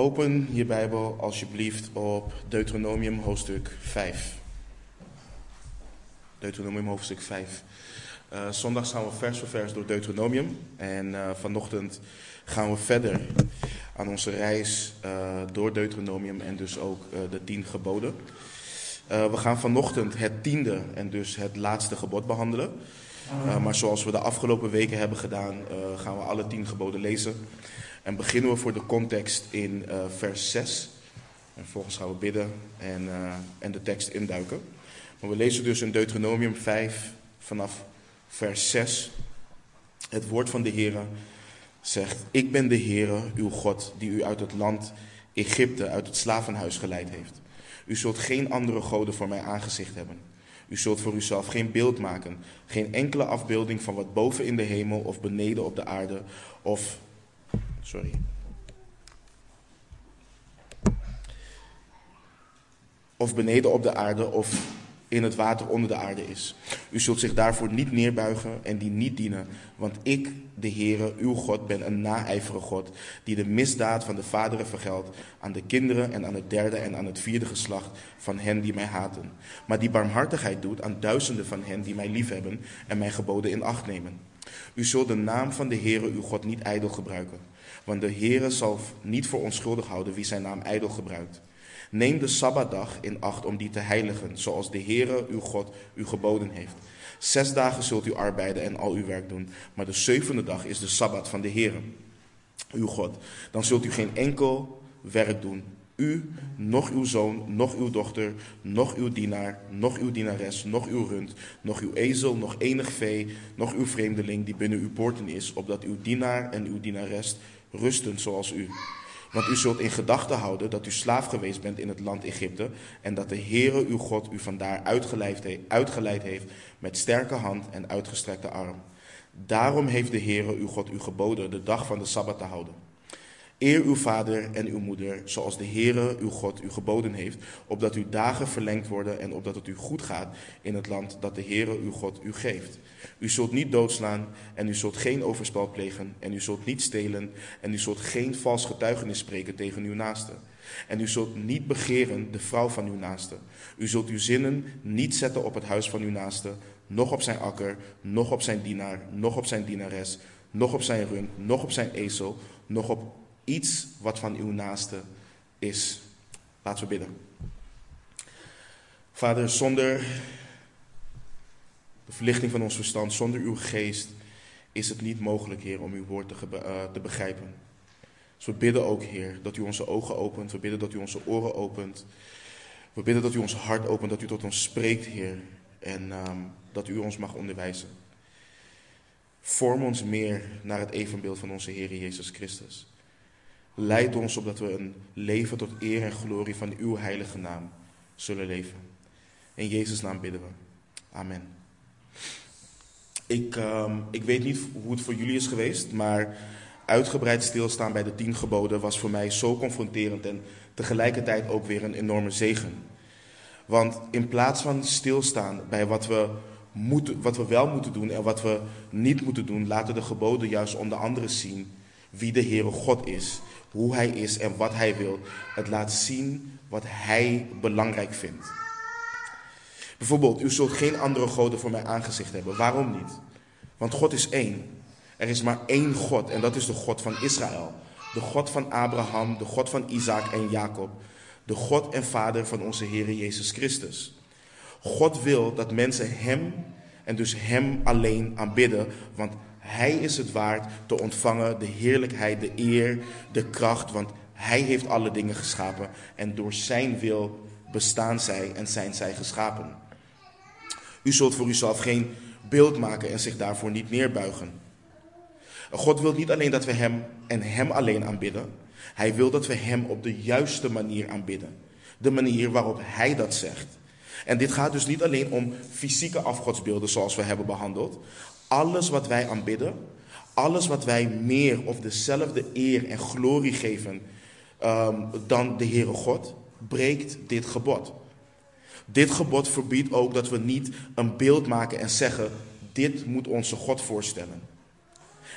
Open je Bijbel alsjeblieft op Deuteronomium hoofdstuk 5. Deuteronomium hoofdstuk 5. Uh, zondag gaan we vers voor vers door Deuteronomium. En uh, vanochtend gaan we verder aan onze reis uh, door Deuteronomium en dus ook de tien geboden. we gaan vanochtend het tiende en dus het laatste gebod behandelen. maar zoals we de afgelopen weken hebben gedaan, gaan we alle tien geboden lezen. En beginnen we voor de context in uh, vers 6. En vervolgens gaan we bidden en, uh, en de tekst induiken. Maar we lezen dus in Deuteronomium 5 vanaf vers 6. Het woord van de Heer zegt: Ik ben de Heere, uw God, die u uit het land Egypte, uit het slavenhuis geleid heeft. U zult geen andere goden voor mij aangezicht hebben. U zult voor uzelf geen beeld maken, geen enkele afbeelding van wat boven in de hemel of beneden op de aarde of Of beneden op de aarde of in het water onder de aarde is. U zult zich daarvoor niet neerbuigen en die niet dienen, want ik, de Heere, uw God, ben een naijverige God, die de misdaad van de vaderen vergeldt aan de kinderen en aan het derde en aan het vierde geslacht van hen die mij haten, maar die barmhartigheid doet aan duizenden van hen die mij liefhebben en mijn geboden in acht nemen. U zult de naam van de Heere, uw God, niet ijdel gebruiken. Want de Heere zal niet voor onschuldig houden wie zijn naam ijdel gebruikt. Neem de Sabbatdag in acht om die te heiligen, zoals de Heere uw God u geboden heeft. Zes dagen zult u arbeiden en al uw werk doen, maar de zevende dag is de Sabbat van de Heere, uw God. Dan zult u geen enkel werk doen, u, nog uw zoon, nog uw dochter, nog uw dienaar, nog uw dienares, nog uw rund, nog uw ezel, nog enig vee, nog uw vreemdeling die binnen uw poorten is, opdat uw dienaar en uw dienares rusten zoals u. Want u zult in gedachten houden dat u slaaf geweest bent in het land Egypte en dat de Heere uw God u vandaar uitgeleid heeft met sterke hand en uitgestrekte arm. Daarom heeft de Heere uw God u geboden de dag van de Sabbat te houden. Eer uw vader en uw moeder, zoals de Heere uw God u geboden heeft, opdat uw dagen verlengd worden en opdat het u goed gaat in het land dat de Heere uw God u geeft. U zult niet doodslaan en u zult geen overspel plegen en u zult niet stelen en u zult geen vals getuigenis spreken tegen uw naaste. En u zult niet begeren de vrouw van uw naaste. U zult uw zinnen niet zetten op het huis van uw naaste, noch op zijn akker, noch op zijn dienaar, noch op zijn dienares, noch op zijn rund, noch op zijn ezel, noch op iets wat van uw naaste is. Laten we bidden. Vader, zonder de verlichting van ons verstand, zonder uw geest, is het niet mogelijk, Heer, om uw woord te, uh, te begrijpen. Dus we bidden ook, Heer, dat u onze ogen opent. We bidden dat u onze oren opent. We bidden dat u ons hart opent, dat u tot ons spreekt, Heer. En um, dat u ons mag onderwijzen. Vorm ons meer naar het evenbeeld van onze Heer Jezus Christus. Leid ons opdat we een leven tot eer en glorie van uw heilige naam zullen leven. In Jezus' naam bidden we. Amen. Ik, um, ik weet niet hoe het voor jullie is geweest, maar uitgebreid stilstaan bij de tien geboden was voor mij zo confronterend en tegelijkertijd ook weer een enorme zegen. Want in plaats van stilstaan bij wat we, moeten, wat we wel moeten doen en wat we niet moeten doen, laten de geboden juist onder andere zien wie de Heere God is hoe hij is en wat hij wil. Het laat zien wat hij belangrijk vindt. Bijvoorbeeld, u zult geen andere goden voor mij aangezicht hebben. Waarom niet? Want God is één. Er is maar één God en dat is de God van Israël. De God van Abraham, de God van Isaac en Jacob. De God en Vader van onze Heer Jezus Christus. God wil dat mensen Hem en dus Hem alleen aanbidden, want hij is het waard te ontvangen de heerlijkheid, de eer, de kracht, want Hij heeft alle dingen geschapen en door Zijn wil bestaan zij en zijn zij geschapen. U zult voor uzelf geen beeld maken en zich daarvoor niet neerbuigen. God wil niet alleen dat we Hem en Hem alleen aanbidden. Hij wil dat we Hem op de juiste manier aanbidden. De manier waarop Hij dat zegt. En dit gaat dus niet alleen om fysieke afgodsbeelden zoals we hebben behandeld. Alles wat wij aanbidden, alles wat wij meer of dezelfde eer en glorie geven um, dan de Heere God, breekt dit gebod. Dit gebod verbiedt ook dat we niet een beeld maken en zeggen: dit moet onze God voorstellen.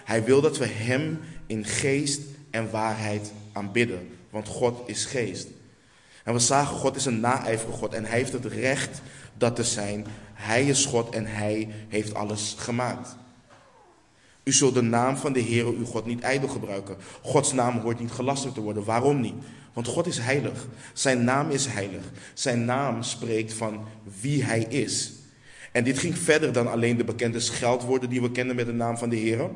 Hij wil dat we Hem in geest en waarheid aanbidden. want God is geest. En we zagen, God is een naijverige God en hij heeft het recht dat te zijn. Hij is God en hij heeft alles gemaakt. U zult de naam van de Heer uw God niet ijdel gebruiken. Gods naam hoort niet gelasterd te worden. Waarom niet? Want God is heilig. Zijn naam is heilig. Zijn naam spreekt van wie hij is. En dit ging verder dan alleen de bekende scheldwoorden die we kennen met de naam van de Heer.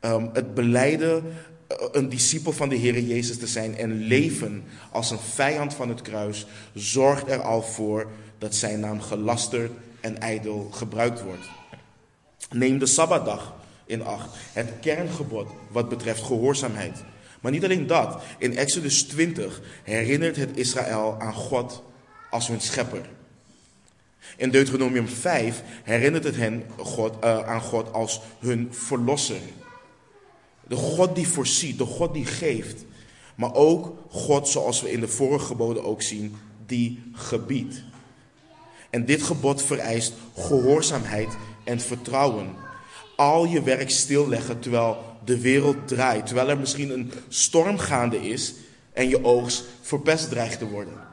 Um, het beleiden eh, een discipel van de Heer Jezus te zijn en leven als een vijand van het kruis, zorgt er al voor dat zijn naam gelasterd en ijdel gebruikt wordt. Neem de Sabbatdag in acht, het kerngebod wat betreft gehoorzaamheid. Maar niet alleen dat, in Exodus 20 herinnert het Israël aan God als hun schepper. In Deuteronomium 5 herinnert het hen God, uh, aan God als hun verlosser. De God die voorziet, de God die geeft. Maar ook God, zoals we in de vorige geboden ook zien, die gebiedt. En dit gebod vereist gehoorzaamheid en vertrouwen. Al je werk stilleggen terwijl de wereld draait, terwijl er misschien een storm gaande is en je oogst verpest dreigt te worden.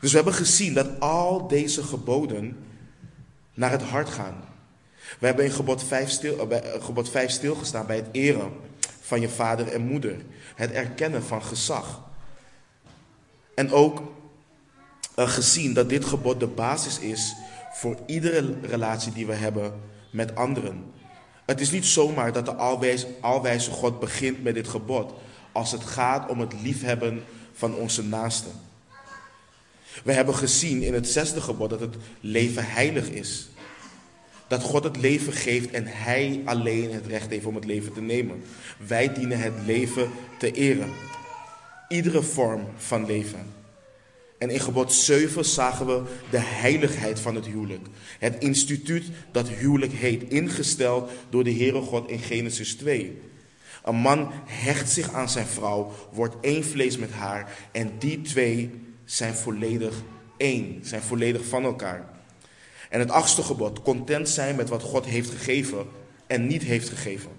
Dus we hebben gezien dat al deze geboden naar het hart gaan. We hebben in gebod 5, stil, eh, eh, gebod 5 stilgestaan bij het eren van je vader en moeder. Het erkennen van gezag. En ook uh, gezien dat dit gebod de basis is voor iedere relatie die we hebben met anderen. Het is niet zomaar dat de alwijze, alwijze God begint met dit gebod als het gaat om het liefhebben van onze naasten. We hebben gezien in het zesde gebod dat het leven heilig is. Dat God het leven geeft en Hij alleen het recht heeft om het leven te nemen. Wij dienen het leven te eren. Iedere vorm van leven. En in gebod 7 zagen we de heiligheid van het huwelijk. Het instituut dat huwelijk heet, ingesteld door de Heere God in Genesis 2. Een man hecht zich aan zijn vrouw, wordt één vlees met haar en die twee zijn volledig één, zijn volledig van elkaar. En het achtste gebod, content zijn met wat God heeft gegeven en niet heeft gegeven.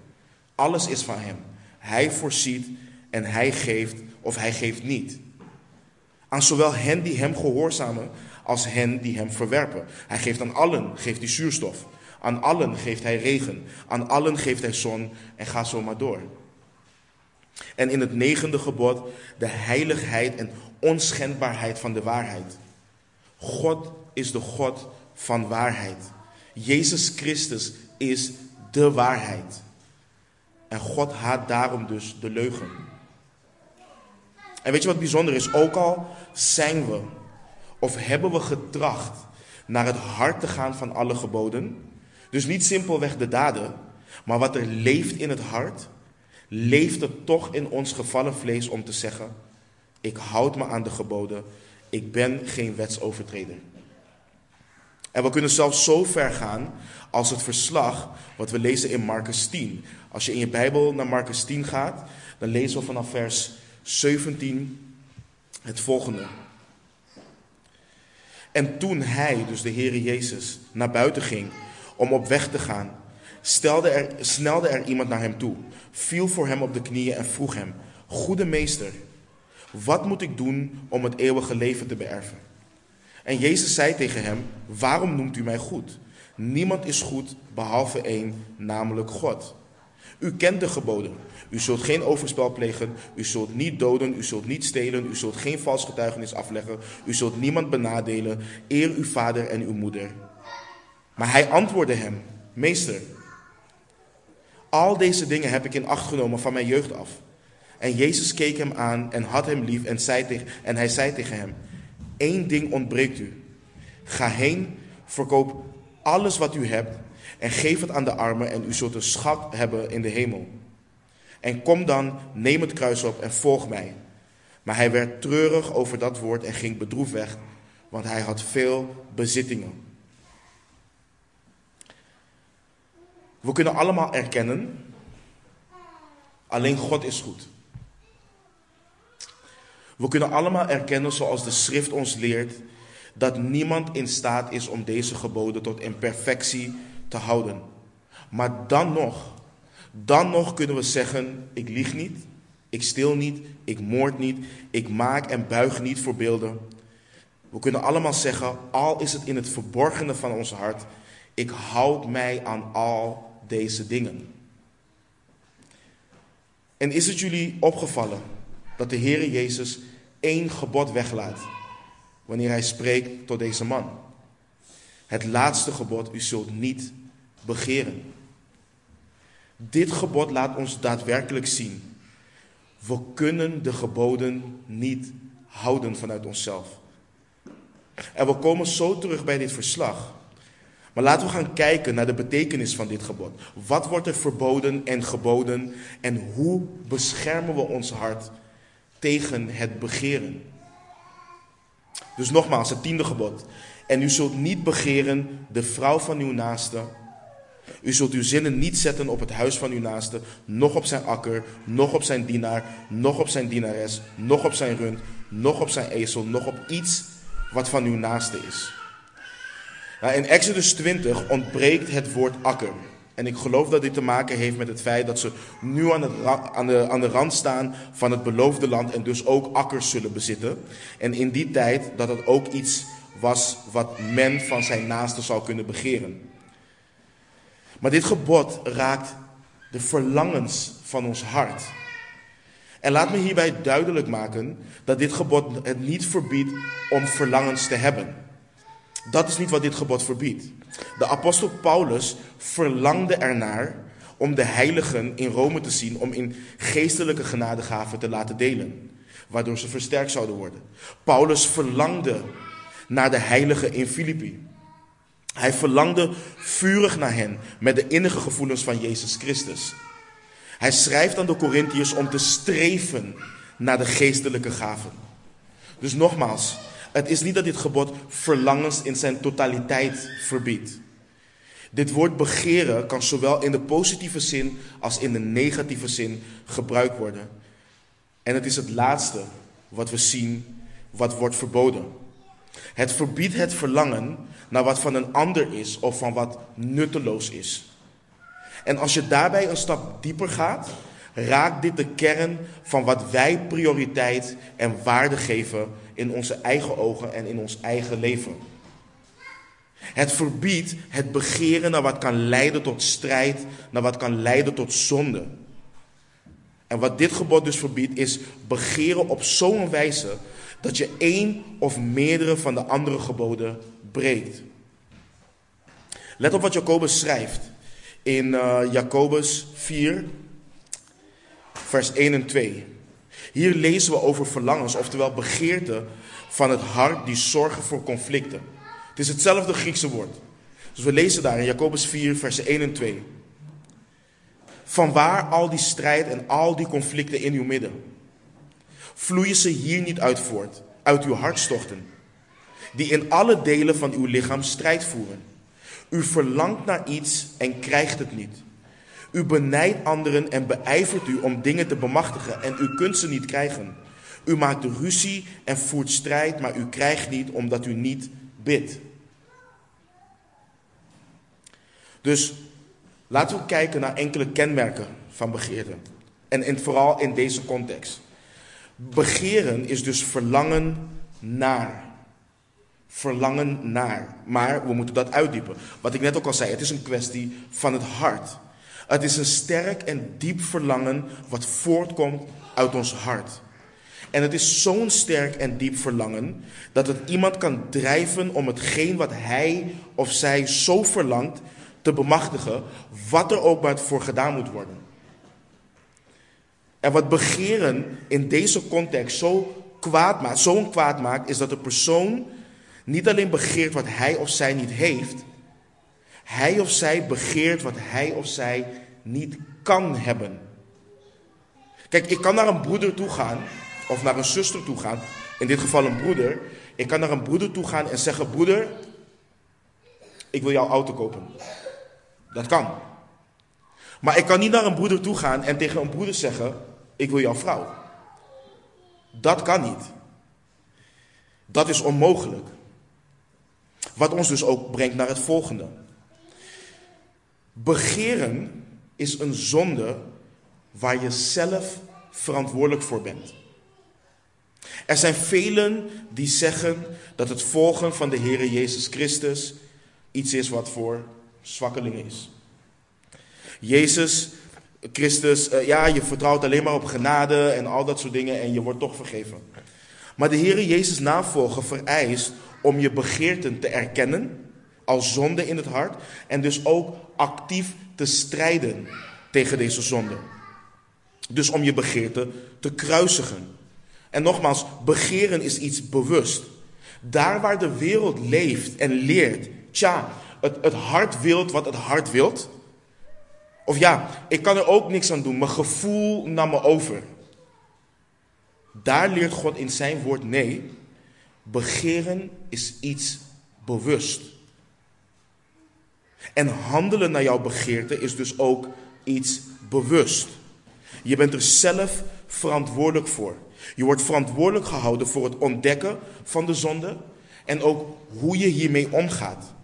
Alles is van Hem. Hij voorziet en Hij geeft of Hij geeft niet. Aan zowel hen die Hem gehoorzamen als hen die Hem verwerpen. Hij geeft aan allen, geeft hij zuurstof. Aan allen geeft Hij regen. Aan allen geeft Hij zon en ga zo maar door. En in het negende gebod de heiligheid en onschendbaarheid van de waarheid. God is de God van waarheid. Jezus Christus is de waarheid. En God haat daarom dus de leugen. En weet je wat bijzonder is? Ook al zijn we of hebben we getracht naar het hart te gaan van alle geboden, dus niet simpelweg de daden, maar wat er leeft in het hart, leeft het toch in ons gevallen vlees om te zeggen: Ik houd me aan de geboden, ik ben geen wetsovertreder. En we kunnen zelfs zo ver gaan als het verslag wat we lezen in Marcus 10. Als je in je Bijbel naar Marcus 10 gaat, dan lezen we vanaf vers 17 het volgende. En toen hij, dus de Heere Jezus, naar buiten ging om op weg te gaan, stelde er, snelde er iemand naar hem toe, viel voor hem op de knieën en vroeg hem: Goede meester, wat moet ik doen om het eeuwige leven te beërven? En Jezus zei tegen hem: Waarom noemt u mij goed? Niemand is goed behalve één, namelijk God. U kent de geboden. U zult geen overspel plegen, u zult niet doden, u zult niet stelen, u zult geen vals getuigenis afleggen, u zult niemand benadelen, eer uw vader en uw moeder. Maar hij antwoordde hem: Meester, al deze dingen heb ik in acht genomen van mijn jeugd af. En Jezus keek hem aan en had hem lief en, zei tegen, en hij zei tegen hem: Eén ding ontbreekt u. Ga heen, verkoop alles wat u hebt en geef het aan de armen en u zult een schat hebben in de hemel. En kom dan, neem het kruis op en volg mij. Maar hij werd treurig over dat woord en ging bedroefd weg, want hij had veel bezittingen. We kunnen allemaal erkennen, alleen God is goed. We kunnen allemaal erkennen, zoals de schrift ons leert, dat niemand in staat is om deze geboden tot in perfectie te houden. Maar dan nog, dan nog kunnen we zeggen, ik lieg niet, Ik stil niet, ik moord niet, ik maak en buig niet voor beelden. We kunnen allemaal zeggen, al is het in het verborgene van ons hart, ik houd mij aan al deze dingen. En is het jullie opgevallen dat de Heere Jezus één gebod weglaat wanneer hij spreekt tot deze man? Het laatste gebod, u zult niet begeren. Dit gebod laat ons daadwerkelijk zien. We kunnen de geboden niet houden vanuit onszelf. En we komen zo terug bij dit verslag. Maar laten we gaan kijken naar de betekenis van dit gebod. Wat wordt er verboden en geboden en hoe beschermen we ons hart tegen het begeren? Dus nogmaals, het tiende gebod. En u zult niet begeren de vrouw van uw naaste. U zult uw zinnen niet zetten op het huis van uw naaste, noch op zijn akker, noch op zijn dienaar, noch op zijn dienares, noch op zijn rund, noch op zijn ezel, noch op iets wat van uw naaste is. Nou, in Exodus 20 ontbreekt het woord akker. En ik geloof dat dit te maken heeft met het feit dat ze nu aan, het, aan, de, aan de rand staan van het beloofde land en dus ook akkers zullen bezitten. En in die tijd dat het ook iets was wat men van zijn naaste zou kunnen begeren. Maar dit gebod raakt de verlangens van ons hart. En laat me hierbij duidelijk maken dat dit gebod het niet verbiedt om verlangens te hebben. Dat is niet wat dit gebod verbiedt. De apostel Paulus verlangde ernaar om de heiligen in Rome te zien, om in geestelijke genadegaven te laten delen, waardoor ze versterkt zouden worden. Paulus verlangde naar de heiligen in Filippi. Hij verlangde vurig naar hen met de innige gevoelens van Jezus Christus. Hij schrijft aan de Corinthiërs om te streven naar de geestelijke gaven. Dus nogmaals, het is niet dat dit gebod verlangens in zijn totaliteit verbiedt. Dit woord begeren kan zowel in de positieve zin als in de negatieve zin gebruikt worden. En het is het laatste wat we zien wat wordt verboden. Het verbiedt het verlangen naar wat van een ander is of van wat nutteloos is. En als je daarbij een stap dieper gaat, raakt dit de kern van wat wij prioriteit en waarde geven in onze eigen ogen en in ons eigen leven. Het verbiedt het begeren naar wat kan leiden tot strijd, naar wat kan leiden tot zonde. En wat dit gebod dus verbiedt, is begeren op zo'n wijze dat je één of meerdere van de andere geboden breekt. Let op wat Jacobus schrijft in uh, Jacobus 4, vers 1 en 2. Hier lezen we over verlangens, oftewel begeerten van het hart die zorgen voor conflicten. Het is hetzelfde Griekse woord. Dus we lezen daar in Jacobus 4, vers 1 en 2. Vanwaar al die strijd en al die conflicten in uw midden? Vloeien ze hier niet uit voort, uit uw hartstochten, die in alle delen van uw lichaam strijd voeren? U verlangt naar iets en krijgt het niet. U benijdt anderen en beijvert u om dingen te bemachtigen en u kunt ze niet krijgen. U maakt ruzie en voert strijd, maar u krijgt niet omdat u niet bidt. Dus laten we kijken naar enkele kenmerken van begeerte. En, en vooral in deze context. Begeren is dus verlangen naar. Verlangen naar. Maar we moeten dat uitdiepen. Wat ik net ook al zei, het is een kwestie van het hart. Het is een sterk en diep verlangen wat voortkomt uit ons hart. En het is zo'n sterk en diep verlangen dat het iemand kan drijven om hetgeen wat hij of zij zo verlangt te bemachtigen, wat er ook maar voor gedaan moet worden. En wat begeren in deze context zo kwaad maakt, zo'n kwaad maakt, is dat de persoon niet alleen begeert wat hij of zij niet heeft, hij of zij begeert wat hij of zij niet kan hebben. Kijk, ik kan naar een broeder toe gaan, of naar een zuster toe gaan, in dit geval een broeder. Ik kan naar een broeder toe gaan en zeggen: Broeder, ik wil jouw auto kopen. Dat kan. Maar ik kan niet naar een broeder toe gaan en tegen een broeder zeggen: Ik wil jouw vrouw. Dat kan niet. Dat is onmogelijk. Wat ons dus ook brengt naar het volgende. Begeren is een zonde waar je zelf verantwoordelijk voor bent. Er zijn velen die zeggen dat het volgen van de Heer Jezus Christus iets is wat voor zwakkelingen is. Jezus Christus, uh, ja, je vertrouwt alleen maar op genade en al dat soort dingen en je wordt toch vergeven. Maar de Heer Jezus navolgen vereist om je begeerten te erkennen als zonde in het hart en dus ook actief te strijden tegen deze zonde. Dus om je begeerte te kruisigen. En nogmaals, begeren is iets bewust. Daar waar de wereld leeft en leert, tja, het, het hart wilt wat het hart wilt. Of ja, ik kan er ook niks aan doen, mijn gevoel nam me over. Daar leert God in zijn woord nee. Begeren is iets bewust. En handelen naar jouw begeerte is dus ook iets bewust. Je bent er zelf verantwoordelijk voor. Je wordt verantwoordelijk gehouden voor het ontdekken van de zonde en ook hoe je hiermee omgaat.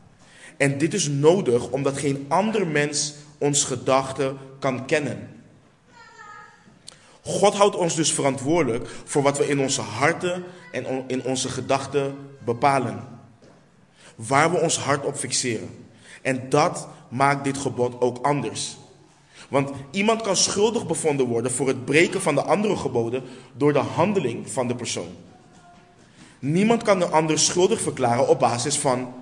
En dit is nodig omdat geen ander mens ons gedachten kan kennen. God houdt ons dus verantwoordelijk voor wat we in onze harten en in onze gedachten bepalen. Waar we ons hart op fixeren. En dat maakt dit gebod ook anders. Want iemand kan schuldig bevonden worden voor het breken van de andere geboden door de handeling van de persoon. Niemand kan een ander schuldig verklaren op basis van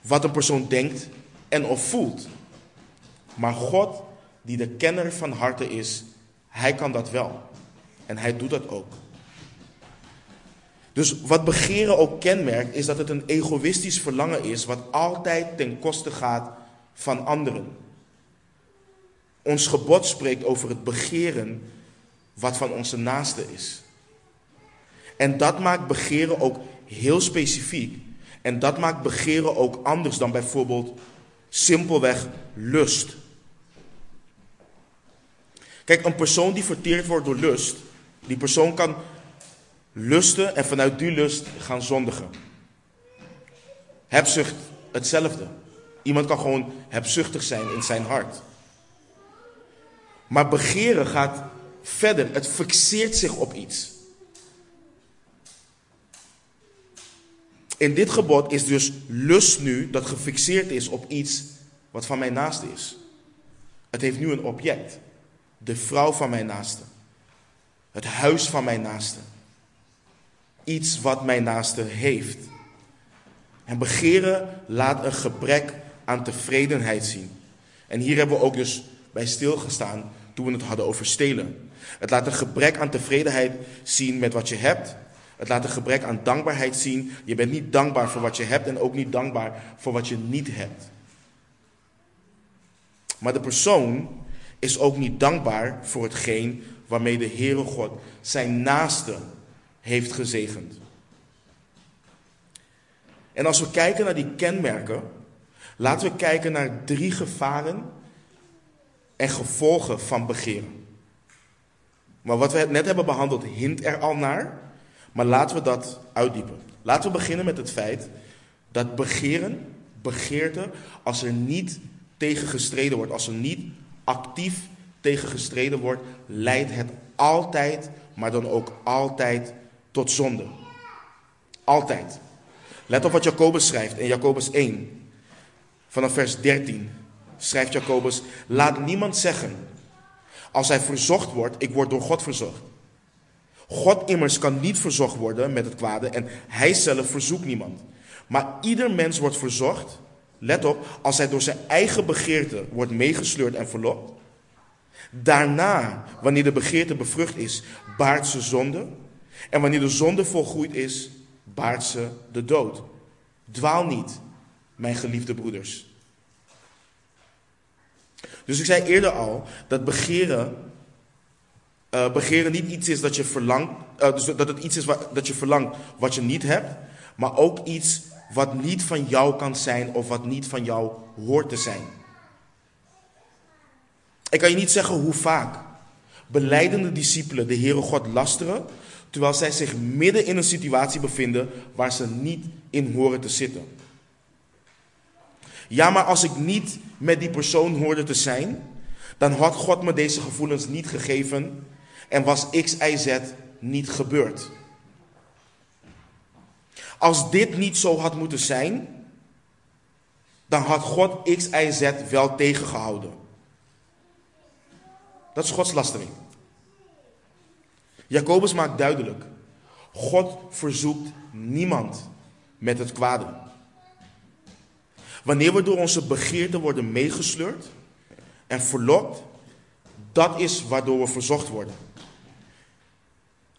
wat een persoon denkt en of voelt. Maar God, die de kenner van harten is, hij kan dat wel. En hij doet dat ook. Dus wat begeren ook kenmerkt, is dat het een egoïstisch verlangen is, wat altijd ten koste gaat van anderen. Ons gebod spreekt over het begeren wat van onze naaste is. En dat maakt begeren ook heel specifiek. En dat maakt begeren ook anders dan bijvoorbeeld simpelweg lust. Kijk, een persoon die verteerd wordt door lust, die persoon kan lusten en vanuit die lust gaan zondigen. Hebzucht, hetzelfde. Iemand kan gewoon hebzuchtig zijn in zijn hart. Maar begeren gaat verder. Het fixeert zich op iets. In dit gebod is dus lust nu dat gefixeerd is op iets wat van mijn naaste is. Het heeft nu een object. De vrouw van mijn naaste. Het huis van mijn naaste. Iets wat mijn naaste heeft. En begeren laat een gebrek aan tevredenheid zien. En hier hebben we ook dus bij stilgestaan toen we het hadden over stelen. Het laat een gebrek aan tevredenheid zien met wat je hebt. Het laat een gebrek aan dankbaarheid zien. Je bent niet dankbaar voor wat je hebt en ook niet dankbaar voor wat je niet hebt. Maar de persoon is ook niet dankbaar voor hetgeen waarmee de Heere God zijn naaste heeft gezegend. En als we kijken naar die kenmerken, laten we kijken naar drie gevaren en gevolgen van begeren. Maar wat we net hebben behandeld hint er al naar, maar laten we dat uitdiepen. Laten we beginnen met het feit dat begeren, begeerte, als er niet tegen gestreden wordt, als er niet actief tegen gestreden wordt, leidt het altijd, maar dan ook altijd tot zonde. Altijd. Let op wat Jacobus schrijft in Jacobus 1, vanaf vers 13 schrijft Jacobus, laat niemand zeggen, als hij verzocht wordt, ik word door God verzocht. God immers kan niet verzocht worden met het kwade en hij zelf verzoekt niemand. Maar ieder mens wordt verzocht, let op, als hij door zijn eigen begeerte wordt meegesleurd en verlokt. Daarna, wanneer de begeerte bevrucht is, baart ze zonde. En wanneer de zonde volgroeid is, baart ze de dood. Dwaal niet, mijn geliefde broeders. Dus ik zei eerder al dat begeren, uh, niet iets is dat je verlangt, uh, dus dat het iets is wat, dat je verlangt wat je niet hebt, maar ook iets wat niet van jou kan zijn of wat niet van jou hoort te zijn. Ik kan je niet zeggen hoe vaak beleidende discipelen de Heere God lasteren, terwijl zij zich midden in een situatie bevinden waar ze niet in horen te zitten. Ja, maar als ik niet met die persoon hoorde te zijn, dan had God me deze gevoelens niet gegeven en was X, Y, Z niet gebeurd. Als dit niet zo had moeten zijn, dan had God X, Y, Z wel tegengehouden. Dat is Gods lastering. Jacobus maakt duidelijk: God verzoekt niemand met het kwade. Wanneer we door onze begeerten worden meegesleurd en verlokt, dat is waardoor we verzocht worden.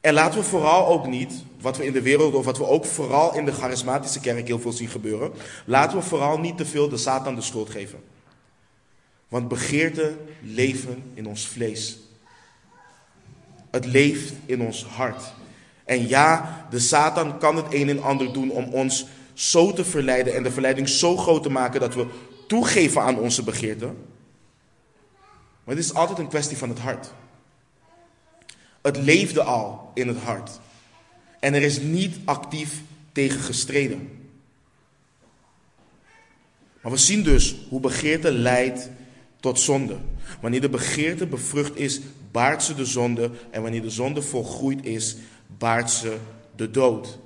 En laten we vooral ook niet, wat we in de wereld of wat we ook vooral in de charismatische kerk heel veel zien gebeuren, laten we vooral niet te veel de Satan de schuld geven. Want begeerten leven in ons vlees. Het leeft in ons hart. En ja, de Satan kan het een en ander doen om ons zo te verleiden en de verleiding zo groot te maken dat we toegeven aan onze begeerten. Maar het is altijd een kwestie van het hart. Het leefde al in het hart. En er is niet actief tegen gestreden. Maar we zien dus hoe begeerte leidt tot zonde. Wanneer de begeerte bevrucht is, baart ze de zonde. En wanneer de zonde volgroeid is, baart ze de dood.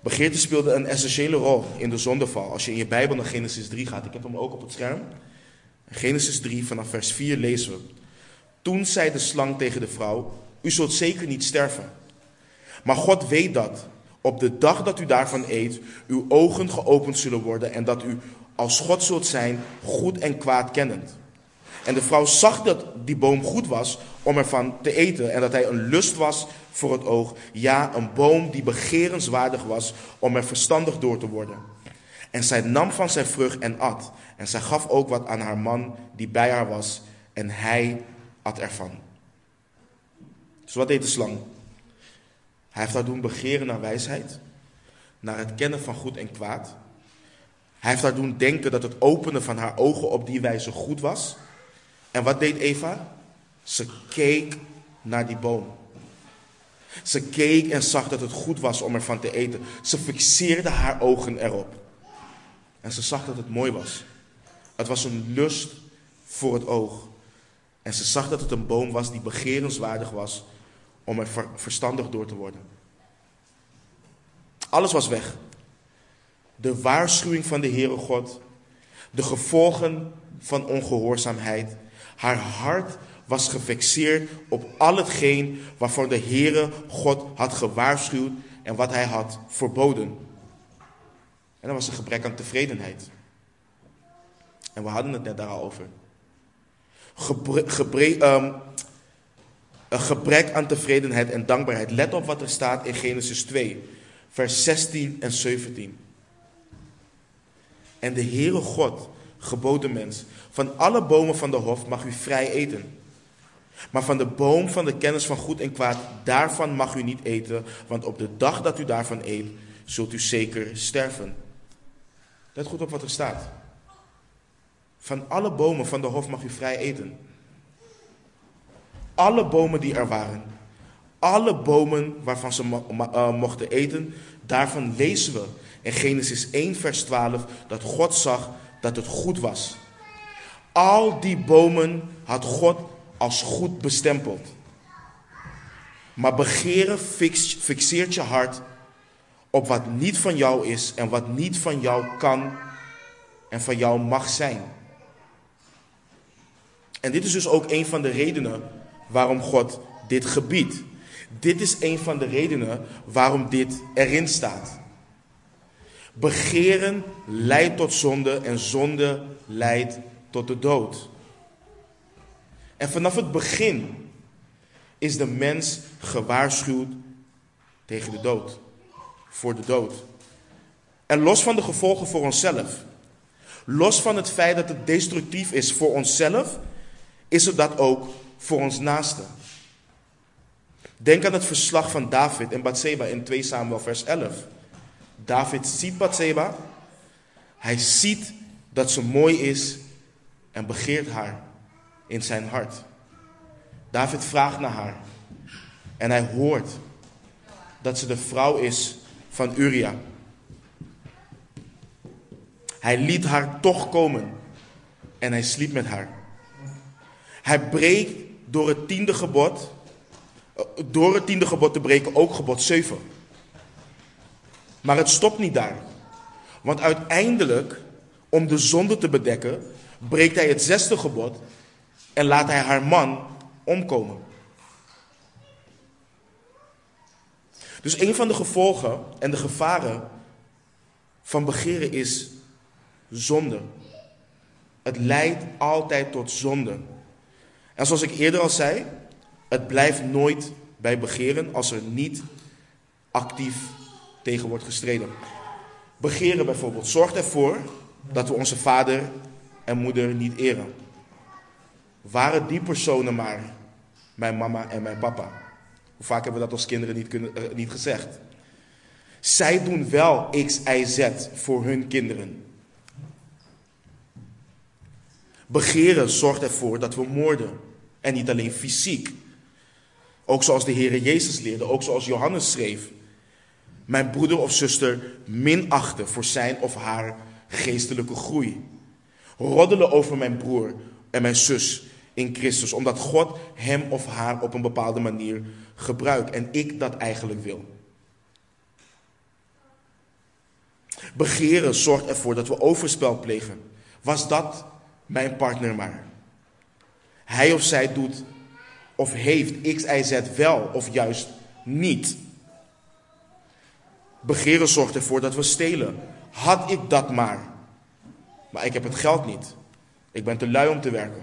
Begeerte speelde een essentiële rol in de zondeval. Als je in je Bijbel naar Genesis 3 gaat, ik heb hem ook op het scherm. Genesis 3, vanaf vers 4 lezen we. Toen zei de slang tegen de vrouw: U zult zeker niet sterven. Maar God weet dat op de dag dat u daarvan eet, uw ogen geopend zullen worden en dat u als God zult zijn, goed en kwaad kennend. En de vrouw zag dat die boom goed was om ervan te eten en dat hij een lust was voor het oog. Ja, een boom die begerenswaardig was om er verstandig door te worden. En zij nam van zijn vrucht en at. En zij gaf ook wat aan haar man die bij haar was en hij at ervan. Dus wat deed de slang? Hij heeft haar doen begeren naar wijsheid, naar het kennen van goed en kwaad. Hij heeft haar doen denken dat het openen van haar ogen op die wijze goed was. En wat deed Eva? Ze keek naar die boom. Ze keek en zag dat het goed was om ervan te eten. Ze fixeerde haar ogen erop. En ze zag dat het mooi was. Het was een lust voor het oog. En ze zag dat het een boom was die begerenswaardig was om er verstandig door te worden. Alles was weg. De waarschuwing van de Heere God, de gevolgen van ongehoorzaamheid. Haar hart was gefixeerd op al hetgeen waarvan de Heere God had gewaarschuwd en wat hij had verboden. En dat was een gebrek aan tevredenheid. En we hadden het net daar al over. Um, een gebrek aan tevredenheid en dankbaarheid. Let op wat er staat in Genesis 2, vers 16 en 17. En de Heere God gebood de mens: Van alle bomen van de hof mag u vrij eten. Maar van de boom van de kennis van goed en kwaad, daarvan mag u niet eten, want op de dag dat u daarvan eet, zult u zeker sterven. Let goed op wat er staat. Van alle bomen van de hof mag u vrij eten. Alle bomen die er waren. Alle bomen waarvan ze uh, mochten eten. Daarvan lezen we in Genesis 1, vers 12 dat God zag dat het goed was. Al die bomen had God als goed bestempeld. Maar begeren fixeert je hart op wat niet van jou is en wat niet van jou kan en van jou mag zijn. En dit is dus ook een van de redenen waarom God dit gebiedt. Dit is een van de redenen waarom dit erin staat. Begeren leidt tot zonde en zonde leidt tot de dood. En vanaf het begin is de mens gewaarschuwd tegen de dood, voor de dood. En los van de gevolgen voor onszelf, los van het feit dat het destructief is voor onszelf, is het dat ook voor ons naaste. Denk aan het verslag van David en Bathseba in 2 Samuel vers 11. David ziet Bathseba, hij ziet dat ze mooi is en begeert haar in zijn hart. David vraagt naar haar en hij hoort dat ze de vrouw is van Uria. Hij liet haar toch komen en hij sliep met haar. Hij breekt door het tiende gebod, eh, door het tiende gebod te breken, ook gebod 7. Maar het stopt niet daar. Want uiteindelijk, om de zonde te bedekken, breekt hij het zesde gebod en laat hij haar man omkomen. Dus een van de gevolgen en de gevaren van begeren is zonde. Het leidt altijd tot zonde. En zoals ik eerder al zei, het blijft nooit bij begeren als er niet actief tegen wordt gestreden. Begeren bijvoorbeeld zorgt ervoor dat we onze vader en moeder niet eren. Waren die personen maar mijn mama en mijn papa? Hoe vaak hebben we dat als kinderen niet, kunnen, uh, niet gezegd? Zij doen wel X, Y, Z voor hun kinderen. Begeren zorgt ervoor dat we moorden. En niet alleen fysiek. Ook zoals de Heer Jezus leerde, ook zoals Johannes schreef. Mijn broeder of zuster minachten voor zijn of haar geestelijke groei. Roddelen over mijn broer en mijn zus in Christus, omdat God hem of haar op een bepaalde manier gebruikt en ik dat eigenlijk wil. Begeren zorgt ervoor dat we overspel plegen. Was dat mijn partner maar? Hij of zij doet of heeft X, Y, Z wel of juist niet. Begeren zorgt ervoor dat we stelen. Had ik dat maar. Maar ik heb het geld niet. Ik ben te lui om te werken.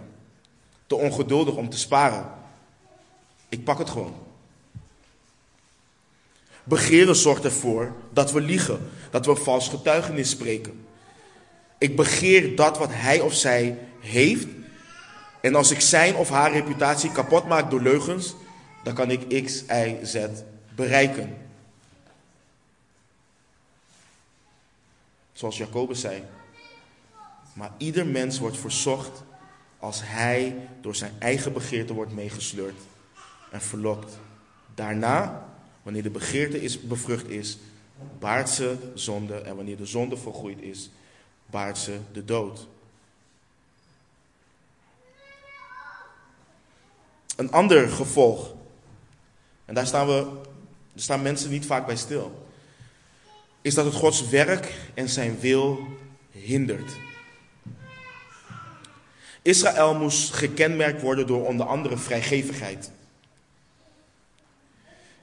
Te ongeduldig om te sparen. Ik pak het gewoon. Begeren zorgt ervoor dat we liegen, dat we vals getuigenis spreken. Ik begeer dat wat hij of zij heeft. En als ik zijn of haar reputatie kapot maak door leugens, dan kan ik X, Y, Z bereiken. Zoals Jacobus zei. Maar ieder mens wordt verzocht als hij door zijn eigen begeerte wordt meegesleurd en verlokt. Daarna Wanneer de begeerte is, bevrucht is, baart ze zonde. En wanneer de zonde volgroeid is, baart ze de dood. Een ander gevolg, en daar staan, we, daar staan mensen niet vaak bij stil, is dat het Gods werk en zijn wil hindert. Israël moest gekenmerkt worden door onder andere vrijgevigheid.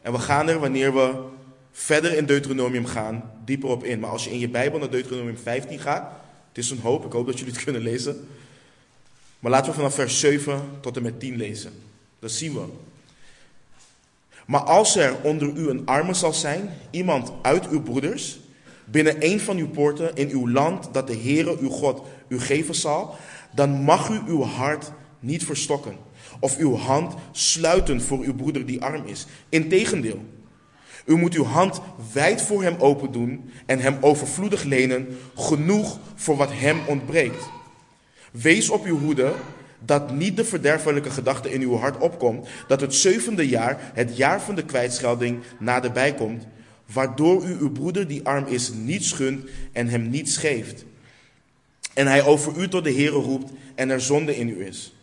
En we gaan er wanneer we verder in Deuteronomium gaan, dieper op in. Maar als je in je Bijbel naar Deuteronomium 15 gaat, het is een hoop, ik hoop dat jullie het kunnen lezen. Maar laten we vanaf vers 7 tot en met 10 lezen. Dat zien we. Maar als er onder u een arme zal zijn, iemand uit uw broeders, binnen een van uw poorten in uw land dat de Heere uw God u geven zal, dan mag u uw hart niet verstokken of uw hand sluiten voor uw broeder die arm is. Integendeel, u moet uw hand wijd voor hem open doen en hem overvloedig lenen, genoeg voor wat hem ontbreekt. Wees op uw hoede dat niet de verderfelijke gedachte in uw hart opkomt, dat het zevende jaar, het jaar van de kwijtschelding, naderbij komt, waardoor u uw broeder die arm is niet schunt en hem niet geeft. En hij over u tot de Heere roept en er zonde in u is.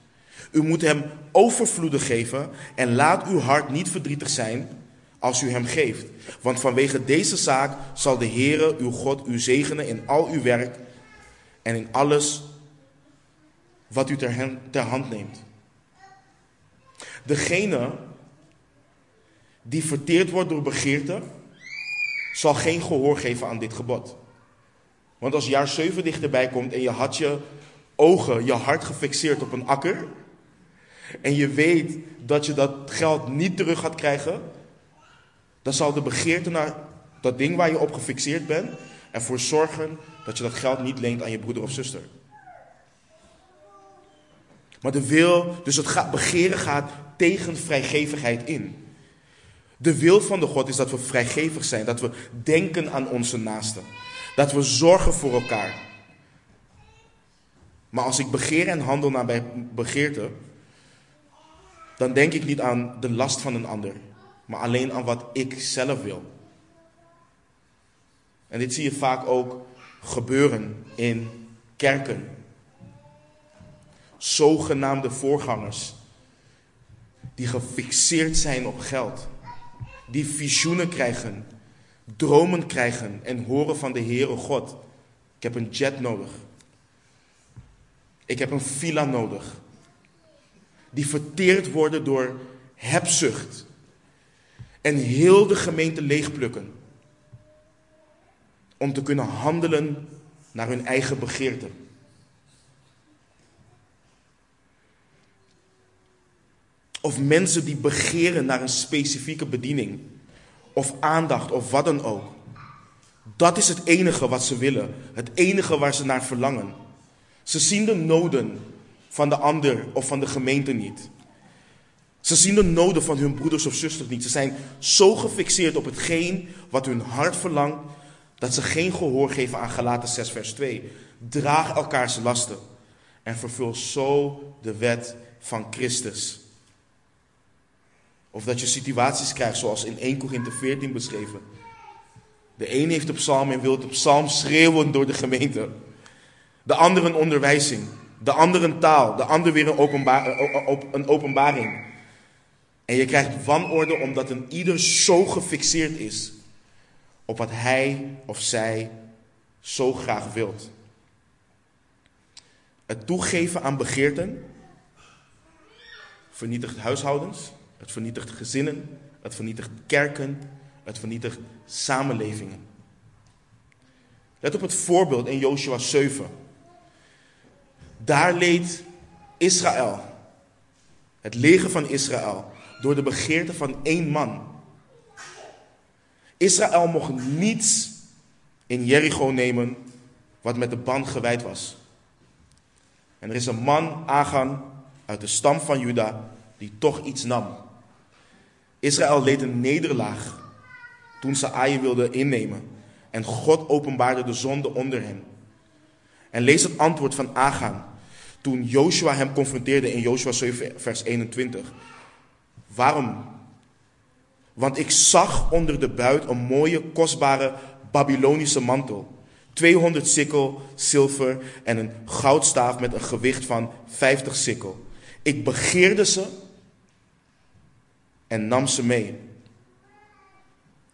U moet hem overvloedig geven en laat uw hart niet verdrietig zijn als u hem geeft. Want vanwege deze zaak zal de Heere uw God u zegenen in al uw werk en in alles wat u ter, ter hand neemt. Degene die verteerd wordt door begeerte, zal geen gehoor geven aan dit gebod. Want als jaar 7 dichterbij komt en je had je ogen, je hart gefixeerd op een akker, en je weet dat je dat geld niet terug gaat krijgen, dan zal de begeerte naar dat ding waar je op gefixeerd bent ervoor zorgen dat je dat geld niet leent aan je broeder of zuster. Maar de wil, dus het begeren gaat tegen vrijgevigheid in. De wil van de God is dat we vrijgevig zijn, dat we denken aan onze naasten, dat we zorgen voor elkaar. Maar als ik begeer en handel naar begeerte, dan denk ik niet aan de last van een ander, maar alleen aan wat ik zelf wil. En dit zie je vaak ook gebeuren in kerken. Zogenaamde voorgangers die gefixeerd zijn op geld, die visioenen krijgen, dromen krijgen en horen van de Heere God. Ik heb een jet nodig. Ik heb een villa nodig. Die verteerd worden door hebzucht. En heel de gemeente leegplukken. Om te kunnen handelen naar hun eigen begeerte. Of mensen die begeren naar een specifieke bediening. Of aandacht of wat dan ook. Dat is het enige wat ze willen. Het enige waar ze naar verlangen. Ze zien de noden van de ander of van de gemeente niet. Ze zien de noden van hun broeders of zusters niet. Ze zijn zo gefixeerd op hetgeen wat hun hart verlangt, dat ze geen gehoor geven aan Galaten 6 vers 2. Draag elkaars lasten en vervul zo de wet van Christus. Of dat je situaties krijgt zoals in 1 Korinthe 14 beschreven. De een heeft de psalm en wil het psalm schreeuwen door de gemeente. De ander een onderwijzing. De ander een taal. De ander weer een, openbaar, een openbaring. En je krijgt wanorde omdat een ieder zo gefixeerd is op wat hij of zij zo graag wilt. Het toegeven aan begeerten vernietigt huishoudens, het vernietigt gezinnen, het vernietigt kerken, het vernietigt samenlevingen. Let op het voorbeeld in Joshua 7. Daar leed Israël, het leger van Israël, door de begeerte van één man. Israël mocht niets in Jericho nemen wat met de band gewijd was. En er is een man, Agan, uit de stam van Juda, die toch iets nam. Israël leed een nederlaag toen ze Ai wilden innemen. En God openbaarde de zonde onder hen. En lees het antwoord van Agan toen Joshua hem confronteerde in Joshua 7 vers 21. Waarom? Want ik zag onder de buit een mooie, kostbare Babylonische mantel. 200 sikkel zilver en een goudstaaf met een gewicht van 50 sikkel. Ik begeerde ze en nam ze mee.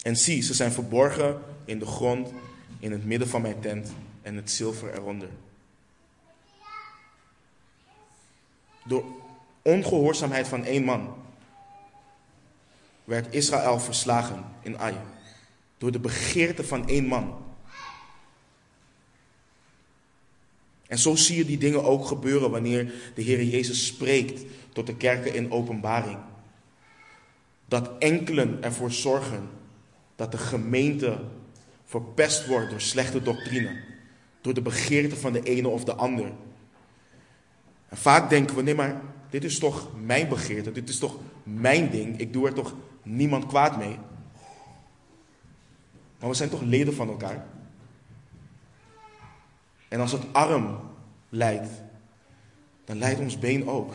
En zie, ze zijn verborgen in de grond, in het midden van mijn tent en het zilver eronder. Door ongehoorzaamheid van één man werd Israël verslagen in Ai. Door de begeerte van één man. En zo zie je die dingen ook gebeuren wanneer de Heer Jezus spreekt tot de kerken in openbaring. Dat enkelen ervoor zorgen dat de gemeente verpest wordt door slechte doctrine. Door de begeerte van de ene of de ander. En vaak denken we, nee maar dit is toch mijn begeerte, dit is toch mijn ding, ik doe er toch niemand kwaad mee. Maar we zijn toch leden van elkaar. En als het arm leidt, dan leidt ons been ook.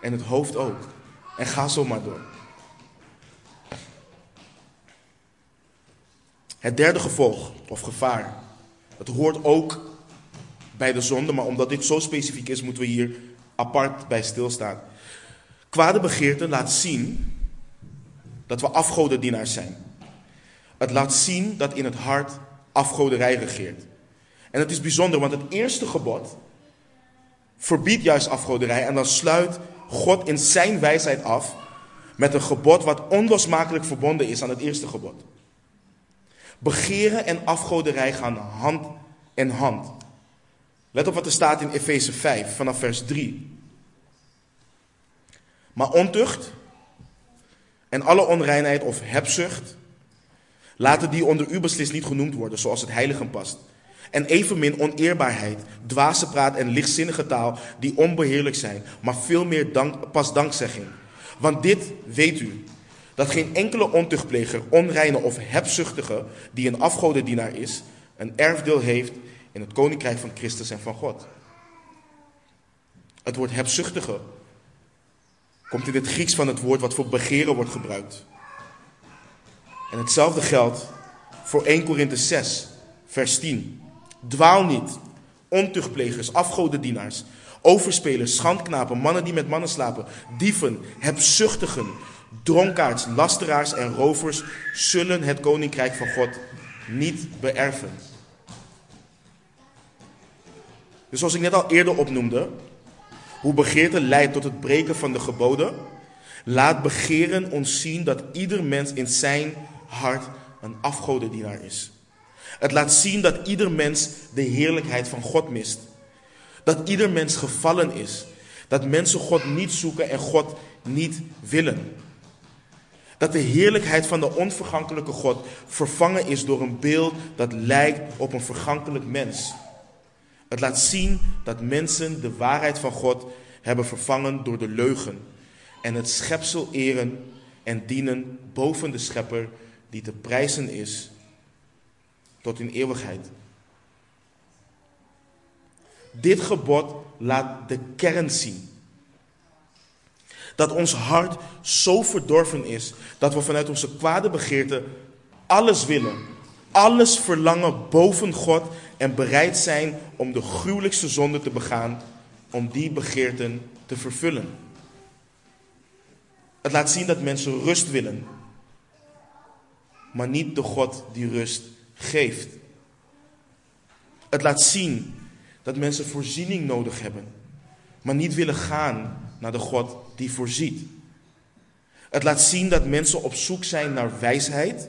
En het hoofd ook. En ga zo maar door. Het derde gevolg of gevaar. Het hoort ook bij de zonde, maar omdat dit zo specifiek is, moeten we hier apart bij stilstaan. Kwade begeerte laat zien dat we afgodendienaars zijn. Het laat zien dat in het hart afgoderij regeert. En het is bijzonder, want het eerste gebod verbiedt juist afgoderij en dan sluit God in zijn wijsheid af met een gebod wat onlosmakelijk verbonden is aan het eerste gebod. Begeren en afgoderij gaan hand in hand. Let op wat er staat in Efeze 5 vanaf vers 3. Maar ontucht en alle onreinheid of hebzucht, laten die onder u beslist niet genoemd worden, zoals het heiligen past. En evenmin oneerbaarheid, dwaze praat en lichtzinnige taal, die onbeheerlijk zijn, maar veel meer pas dankzegging. Want dit weet u, dat geen enkele ontuchtpleger, onreine of hebzuchtige, die een afgodendienaar is, een erfdeel heeft in het koninkrijk van Christus en van God. Het woord hebzuchtige komt in het Grieks van het woord wat voor begeren wordt gebruikt. En hetzelfde geldt voor 1 Korinthe 6, vers 10. Dwaal niet, ontuchtplegers, afgodendienaars, overspelers, schandknapen, mannen die met mannen slapen, dieven, hebzuchtigen, dronkaards, lasteraars en rovers zullen het koninkrijk van God niet beërven. Dus zoals ik net al eerder opnoemde, hoe begeerte leidt tot het breken van de geboden, laat begeren ons zien dat ieder mens in zijn hart een afgodendienaar is. Het laat zien dat ieder mens de heerlijkheid van God mist. Dat ieder mens gevallen is. Dat mensen God niet zoeken en God niet willen. Dat de heerlijkheid van de onvergankelijke God vervangen is door een beeld dat lijkt op een vergankelijk mens. Het laat zien dat mensen de waarheid van God hebben vervangen door de leugen en het schepsel eren en dienen boven de schepper die te prijzen is tot in eeuwigheid. Dit gebod laat de kern zien. Dat ons hart zo verdorven is dat we vanuit onze kwade begeerte alles willen, alles verlangen boven God en bereid zijn om de gruwelijkste zonde te begaan om die begeerten te vervullen. Het laat zien dat mensen rust willen, maar niet de God die rust geeft. Het laat zien dat mensen voorziening nodig hebben, maar niet willen gaan naar de God die voorziet. Het laat zien dat mensen op zoek zijn naar wijsheid,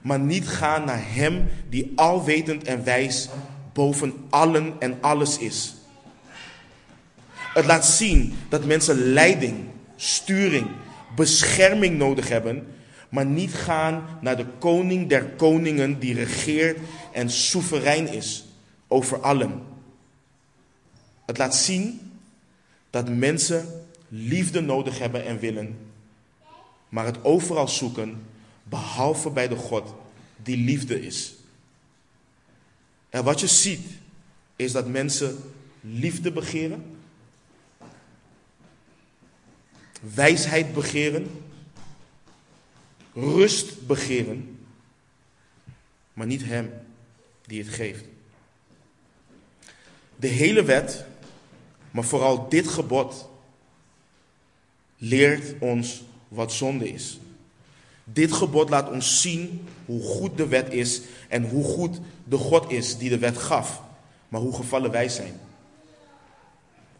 maar niet gaan naar Hem die alwetend en wijs boven allen en alles is. Het laat zien dat mensen leiding, sturing, bescherming nodig hebben, maar niet gaan naar de koning der koningen die regeert en soeverein is over allen. Het laat zien dat mensen liefde nodig hebben en willen, maar het overal zoeken, behalve bij de God die liefde is. En wat je ziet, is dat mensen liefde begeren, wijsheid begeren, rust begeren, maar niet Hem die het geeft. De hele wet, maar vooral dit gebod, leert ons wat zonde is. Dit gebod laat ons zien hoe goed de wet is en hoe goed de God is die de wet gaf, maar hoe gevallen wij zijn.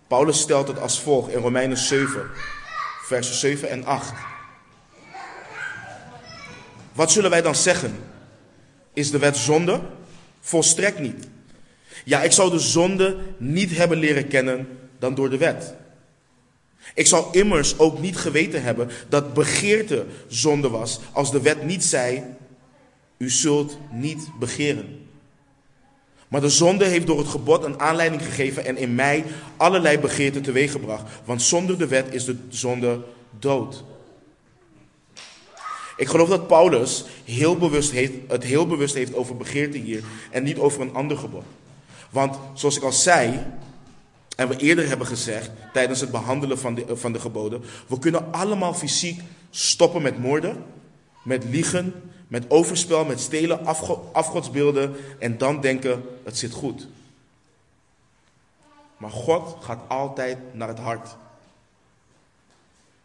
Paulus stelt het als volgt in Romeinen 7, versen 7 en 8. Wat zullen wij dan zeggen? Is de wet zonde? Volstrekt niet. Ja, ik zou de zonde niet hebben leren kennen dan door de wet. Ik zou immers ook niet geweten hebben dat begeerte zonde was als de wet niet zei, u zult niet begeren. Maar de zonde heeft door het gebod een aanleiding gegeven en in mij allerlei begeerten teweeggebracht. Want zonder de wet is de zonde dood. Ik geloof dat Paulus heel bewust heeft, het heel bewust heeft over begeerte hier en niet over een ander gebod. Want zoals ik al zei, en we eerder hebben gezegd tijdens het behandelen van de, van de geboden, we kunnen allemaal fysiek stoppen met moorden, met liegen, met overspel, met stelen, afgodsbeelden en dan denken het zit goed. Maar God gaat altijd naar het hart.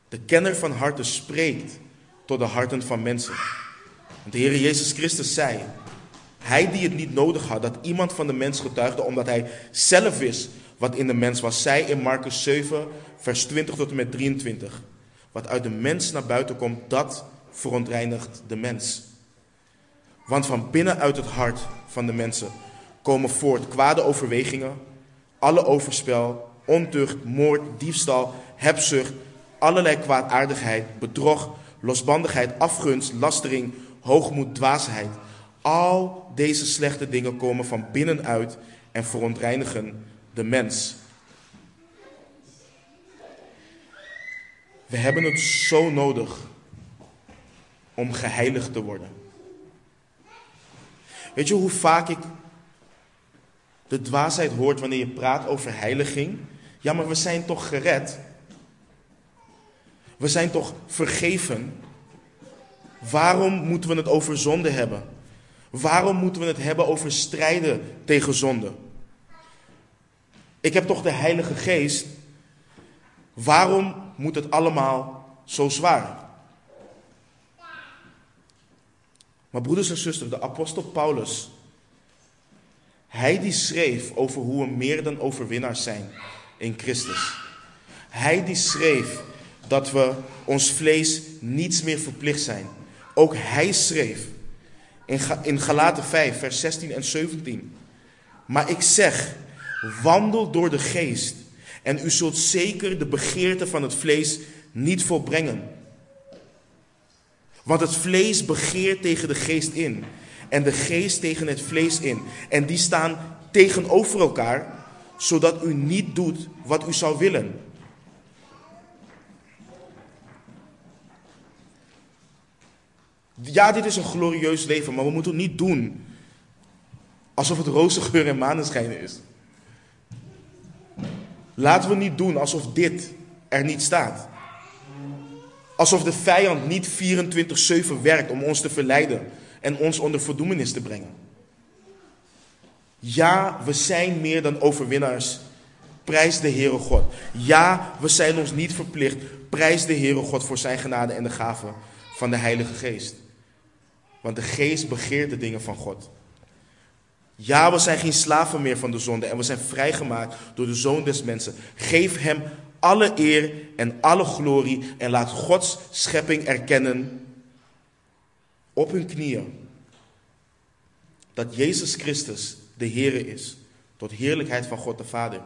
De kenner van harten spreekt tot de harten van mensen. De Heer Jezus Christus zei, hij die het niet nodig had dat iemand van de mens getuigde, omdat hij zelf wist wat in de mens was, zei in Marcus 7, vers 20 tot en met 23. Wat uit de mens naar buiten komt, dat verontreinigt de mens. Want van binnenuit het hart van de mensen komen voort kwade overwegingen, alle overspel, ontucht, moord, diefstal, hebzucht, allerlei kwaadaardigheid, bedrog, losbandigheid, afgunst, lastering, hoogmoed, dwaasheid. Al deze slechte dingen komen van binnenuit en verontreinigen de mens. We hebben het zo nodig om geheiligd te worden. Weet je hoe vaak ik de dwaasheid hoort wanneer je praat over heiliging? Ja, maar we zijn toch gered? We zijn toch vergeven? Waarom moeten we het over zonde hebben? Waarom moeten we het hebben over strijden tegen zonde? Ik heb toch de Heilige Geest. Waarom moet het allemaal zo zwaar? Maar broeders en zusters, de apostel Paulus, hij die schreef over hoe we meer dan overwinnaars zijn in Christus. Hij die schreef dat we ons vlees niets meer verplicht zijn. Ook hij schreef in, Galaten 5, vers 16 en 17. Maar ik zeg, wandel door de geest en u zult zeker de begeerte van het vlees niet volbrengen. Want het vlees begeert tegen de geest in en de geest tegen het vlees in. En die staan tegenover elkaar, zodat u niet doet wat u zou willen. Ja, dit is een glorieus leven, maar we moeten het niet doen alsof het roze geur en maneschijn is. Laten we niet doen alsof dit er niet staat. Alsof de vijand niet 24-7 werkt om ons te verleiden en ons onder verdoemenis te brengen. Ja, we zijn meer dan overwinnaars. Prijs de Heere God. Ja, we zijn ons niet verplicht. Prijs de Heere God voor zijn genade en de gave van de Heilige Geest. Want de Geest begeert de dingen van God. Ja, we zijn geen slaven meer van de zonde en we zijn vrijgemaakt door de Zoon des Mensen. Geef Hem alle eer en alle glorie en laat Gods schepping erkennen op hun knieën dat Jezus Christus de Heere is, tot heerlijkheid van God de Vader.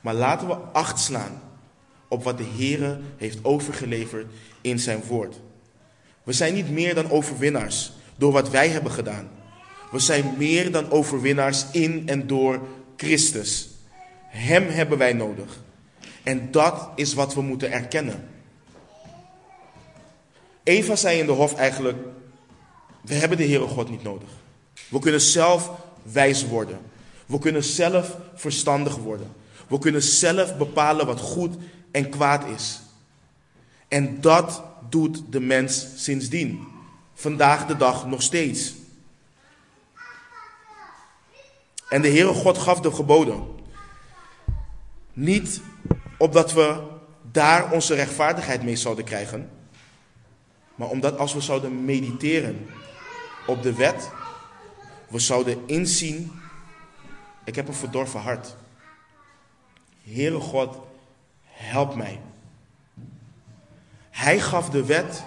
Maar laten we acht slaan op wat de Heere heeft overgeleverd in zijn woord. We zijn niet meer dan overwinnaars door wat wij hebben gedaan. We zijn meer dan overwinnaars in en door Christus. Hem hebben wij nodig. En dat is wat we moeten erkennen. Eva zei in de hof eigenlijk: We hebben de Heere God niet nodig. We kunnen zelf wijs worden. We kunnen zelf verstandig worden. We kunnen zelf bepalen wat goed en kwaad is. En dat doet de mens sindsdien. Vandaag de dag nog steeds. En de Heere God gaf de geboden. Niet opdat we daar onze rechtvaardigheid mee zouden krijgen. Maar omdat als we zouden mediteren op de wet, we zouden inzien, ik heb een verdorven hart. Heere God, help mij. Hij gaf de wet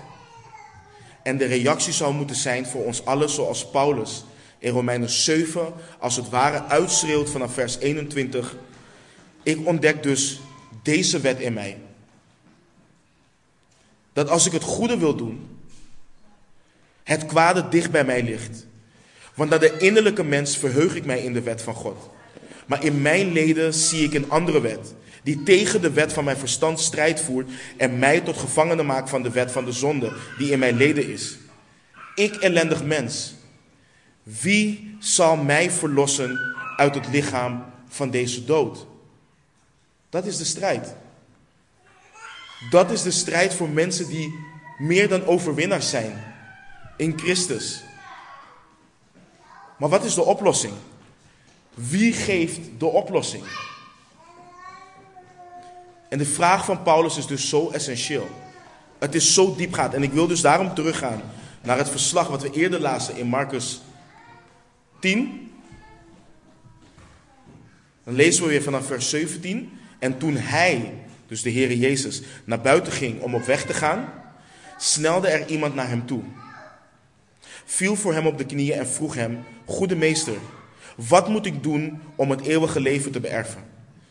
en de reactie zou moeten zijn voor ons allen zoals Paulus in Romeinen 7 als het ware uitschreeuwt vanaf vers 21. Ik ontdek dus deze wet in mij. Dat als ik het goede wil doen, het kwade dicht bij mij ligt. Want naar de innerlijke mens verheug ik mij in de wet van God. Maar in mijn leden zie ik een andere wet, die tegen de wet van mijn verstand strijd voert en mij tot gevangene maakt van de wet van de zonde, die in mijn leden is. Ik ellendig mens, wie zal mij verlossen uit het lichaam van deze dood? Dat is de strijd. Dat is de strijd voor mensen die meer dan overwinnaars zijn in Christus. Maar wat is de oplossing? Wie geeft de oplossing? En de vraag van Paulus is dus zo essentieel. Het is zo diepgaand. En ik wil dus daarom teruggaan naar het verslag wat we eerder lazen in Marcus 10. Dan lezen we weer vanaf vers 17. En toen hij, dus de Heere Jezus, naar buiten ging om op weg te gaan, snelde er iemand naar hem toe. Viel voor hem op de knieën en vroeg hem: Goede meester, wat moet ik doen om het eeuwige leven te beërven?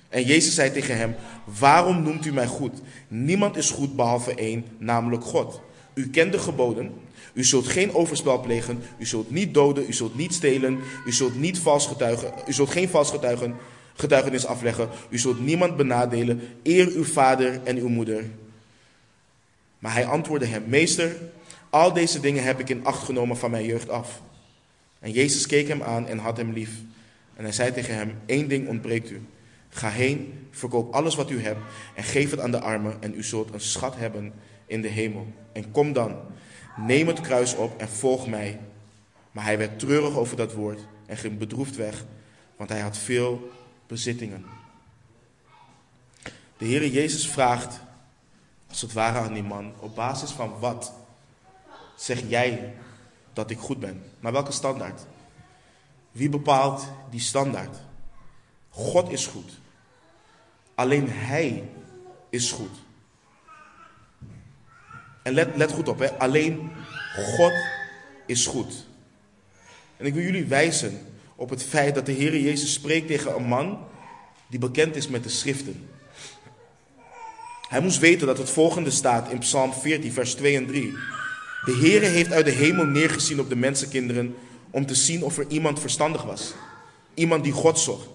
En Jezus zei tegen hem: Waarom noemt u mij goed? Niemand is goed behalve één, namelijk God. U kent de geboden. U zult geen overspel plegen. U zult niet doden. U zult niet stelen. U zult niet vals getuigen. U zult geen vals getuigen, getuigenis afleggen. U zult niemand benadelen. Eer uw vader en uw moeder. Maar hij antwoordde hem: Meester, al deze dingen heb ik in acht genomen van mijn jeugd af. En Jezus keek hem aan en had hem lief. En hij zei tegen hem: Eén ding ontbreekt u. Ga heen, verkoop alles wat u hebt en geef het aan de armen en u zult een schat hebben in de hemel. En kom dan, neem het kruis op en volg mij. Maar hij werd treurig over dat woord en ging bedroefd weg, want hij had veel bezittingen. De Heer Jezus vraagt, als het ware aan die man, op basis van wat zeg jij dat ik goed ben? Naar welke standaard? Wie bepaalt die standaard? God is goed. Alleen Hij is goed. En let, let goed op, hè? alleen God is goed. En ik wil jullie wijzen op het feit dat de Heer Jezus spreekt tegen een man die bekend is met de schriften. Hij moest weten dat het volgende staat in Psalm 14, vers 2 en 3. De Heere heeft uit de hemel neergezien op de mensenkinderen om te zien of er iemand verstandig was. Iemand die God zocht.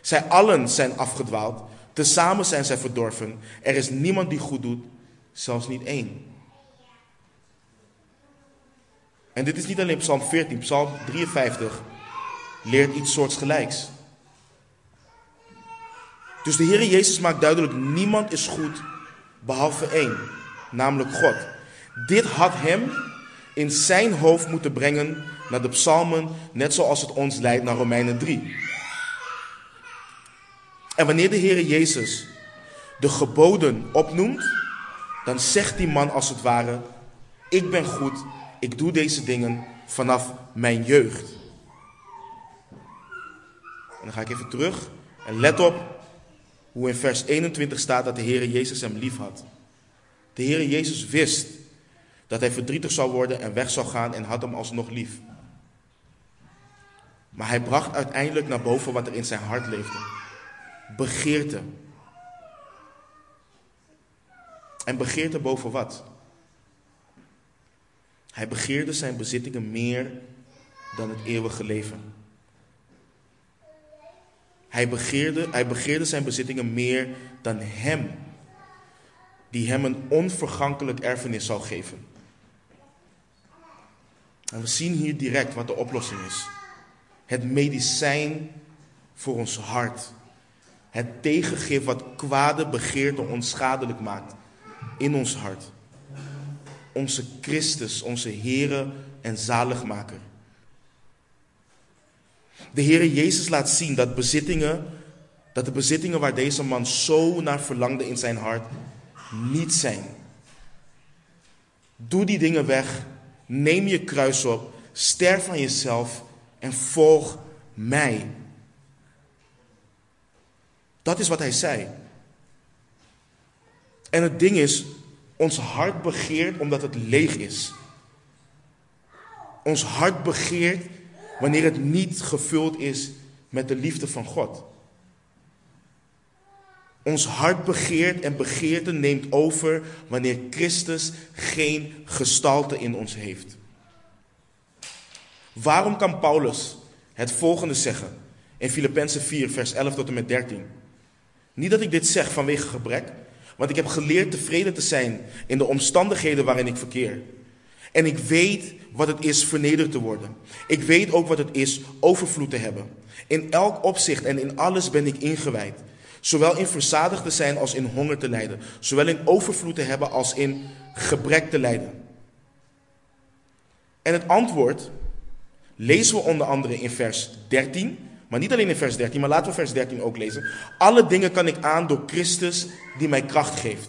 Zij allen zijn afgedwaald. Tezamen zijn zij verdorven. Er is niemand die goed doet, zelfs niet één. En dit is niet alleen Psalm 14, Psalm 53 leert iets soortgelijks. Dus de Heer Jezus maakt duidelijk, niemand is goed behalve één, namelijk God. Dit had hem in zijn hoofd moeten brengen naar de psalmen, net zoals het ons leidt naar Romeinen 3. En wanneer de Heer Jezus de geboden opnoemt, dan zegt die man als het ware, ik ben goed, ik doe deze dingen vanaf mijn jeugd. En dan ga ik even terug en let op hoe in vers 21 staat dat de Heer Jezus hem lief had. De Heer Jezus wist dat hij verdrietig zou worden en weg zou gaan en had hem alsnog lief. Maar hij bracht uiteindelijk naar boven wat er in zijn hart leefde. Begeerte. En begeerte boven wat? Hij begeerde zijn bezittingen meer dan het eeuwige leven. Hij begeerde, hij begeerde zijn bezittingen meer dan hem, die hem een onvergankelijk erfenis zou geven. En we zien hier direct wat de oplossing is. Het medicijn voor ons hart. Het tegengif wat kwade begeerte onschadelijk maakt in ons hart. Onze Christus, onze Heere en Zaligmaker. De Heere Jezus laat zien dat bezittingen, dat de bezittingen waar deze man zo naar verlangde in zijn hart, niet zijn. Doe die dingen weg, neem je kruis op, sterf aan jezelf en volg mij. Dat is wat hij zei. En het ding is, ons hart begeert omdat het leeg is. Ons hart begeert wanneer het niet gevuld is met de liefde van God. Ons hart begeert en begeerte neemt over wanneer Christus geen gestalte in ons heeft. Waarom kan Paulus het volgende zeggen in Filippenzen 4, vers 11 tot en met 13? Niet dat ik dit zeg vanwege gebrek, want ik heb geleerd tevreden te zijn in de omstandigheden waarin ik verkeer. En ik weet wat het is vernederd te worden. Ik weet ook wat het is overvloed te hebben. In elk opzicht en in alles ben ik ingewijd. Zowel in verzadigd te zijn als in honger te lijden. Zowel in overvloed te hebben als in gebrek te lijden. En het antwoord lezen we onder andere in vers 13. Maar niet alleen in vers 13, maar laten we vers 13 ook lezen. Alle dingen kan ik aan door Christus die mij kracht geeft.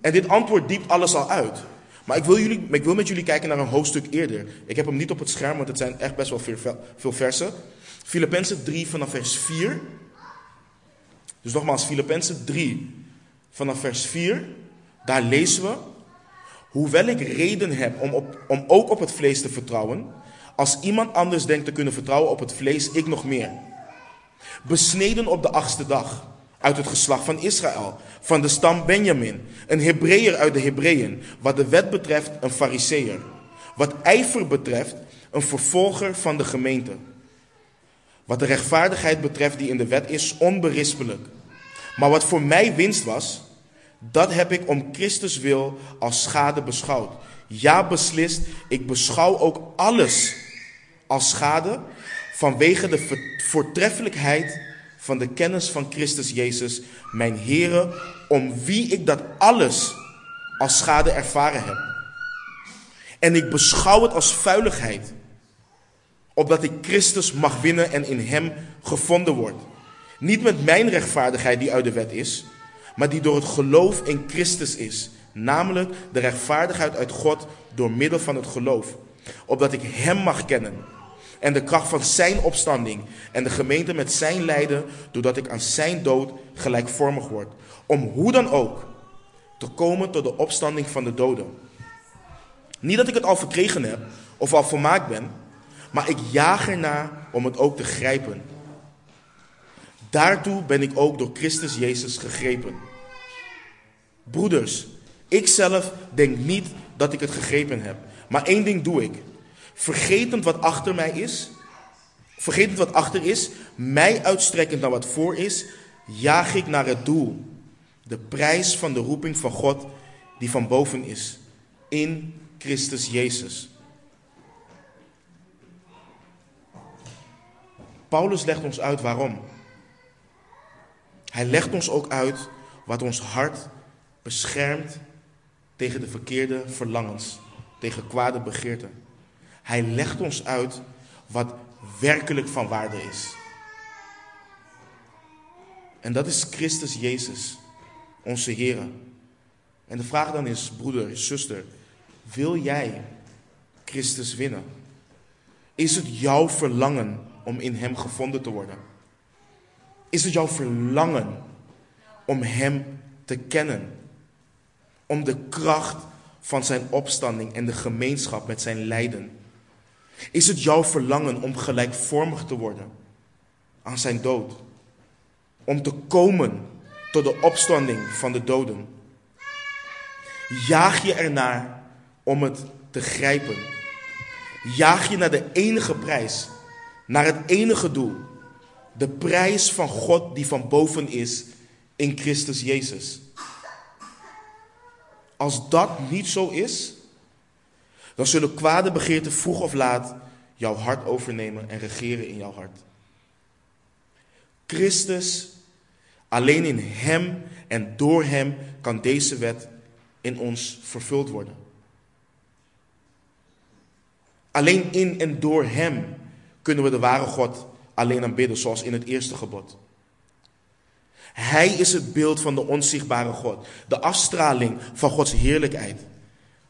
En dit antwoord diept alles al uit. Maar ik wil, jullie, ik wil met jullie kijken naar een hoofdstuk eerder. Ik heb hem niet op het scherm, want het zijn echt best wel veel, veel versen. Filippenzen 3 vanaf vers 4. Dus nogmaals, Filippenzen 3 vanaf vers 4. Daar lezen we. Hoewel ik reden heb om, op, om ook op het vlees te vertrouwen. Als iemand anders denkt te kunnen vertrouwen op het vlees, ik nog meer. Besneden op de achtste dag uit het geslacht van Israël, van de stam Benjamin, een Hebreeër uit de Hebreeën, wat de wet betreft een Fariseer, wat ijver betreft een vervolger van de gemeente, wat de rechtvaardigheid betreft die in de wet is, onberispelijk. Maar wat voor mij winst was, dat heb ik om Christus wil als schade beschouwd. Ja, beslist, ik beschouw ook alles als schade vanwege de voortreffelijkheid van de kennis van Christus Jezus, mijn Heere, om wie ik dat alles als schade ervaren heb. En ik beschouw het als vuiligheid, opdat ik Christus mag winnen en in Hem gevonden word. Niet met mijn rechtvaardigheid die uit de wet is, maar die door het geloof in Christus is. Namelijk de rechtvaardigheid uit God door middel van het geloof. Opdat ik Hem mag kennen en de kracht van Zijn opstanding en de gemeente met Zijn lijden, doordat ik aan Zijn dood gelijkvormig word. Om hoe dan ook te komen tot de opstanding van de doden. Niet dat ik het al verkregen heb of al volmaakt ben, maar ik jaag ernaar om het ook te grijpen. Daartoe ben ik ook door Christus Jezus gegrepen. Broeders, ik zelf denk niet dat ik het gegrepen heb, maar één ding doe ik. Vergetend wat achter mij is, vergetend wat achter is, mij uitstrekkend naar wat voor is, jaag ik naar het doel. De prijs van de roeping van God die van boven is, in Christus Jezus. Paulus legt ons uit waarom. Hij legt ons ook uit wat ons hart beschermt tegen de verkeerde verlangens, tegen kwade begeerten. Hij legt ons uit wat werkelijk van waarde is. En dat is Christus Jezus, onze Heer. En de vraag dan is, broeder, zuster, wil jij Christus winnen? Is het jouw verlangen om in Hem gevonden te worden? Is het jouw verlangen om Hem te kennen? Om de kracht van Zijn opstanding en de gemeenschap met Zijn lijden? Is het jouw verlangen om gelijkvormig te worden aan Zijn dood? Om te komen tot de opstanding van de doden? Jaag je ernaar om het te grijpen? Jaag je naar de enige prijs, naar het enige doel, de prijs van God die van boven is in Christus Jezus. Als dat niet zo is, dan zullen kwade begeerten vroeg of laat jouw hart overnemen en regeren in jouw hart. Christus, alleen in Hem en door Hem kan deze wet in ons vervuld worden. Alleen in en door Hem kunnen we de ware God alleen aanbidden, zoals in het eerste gebod. Hij is het beeld van de onzichtbare God, de afstraling van Gods heerlijkheid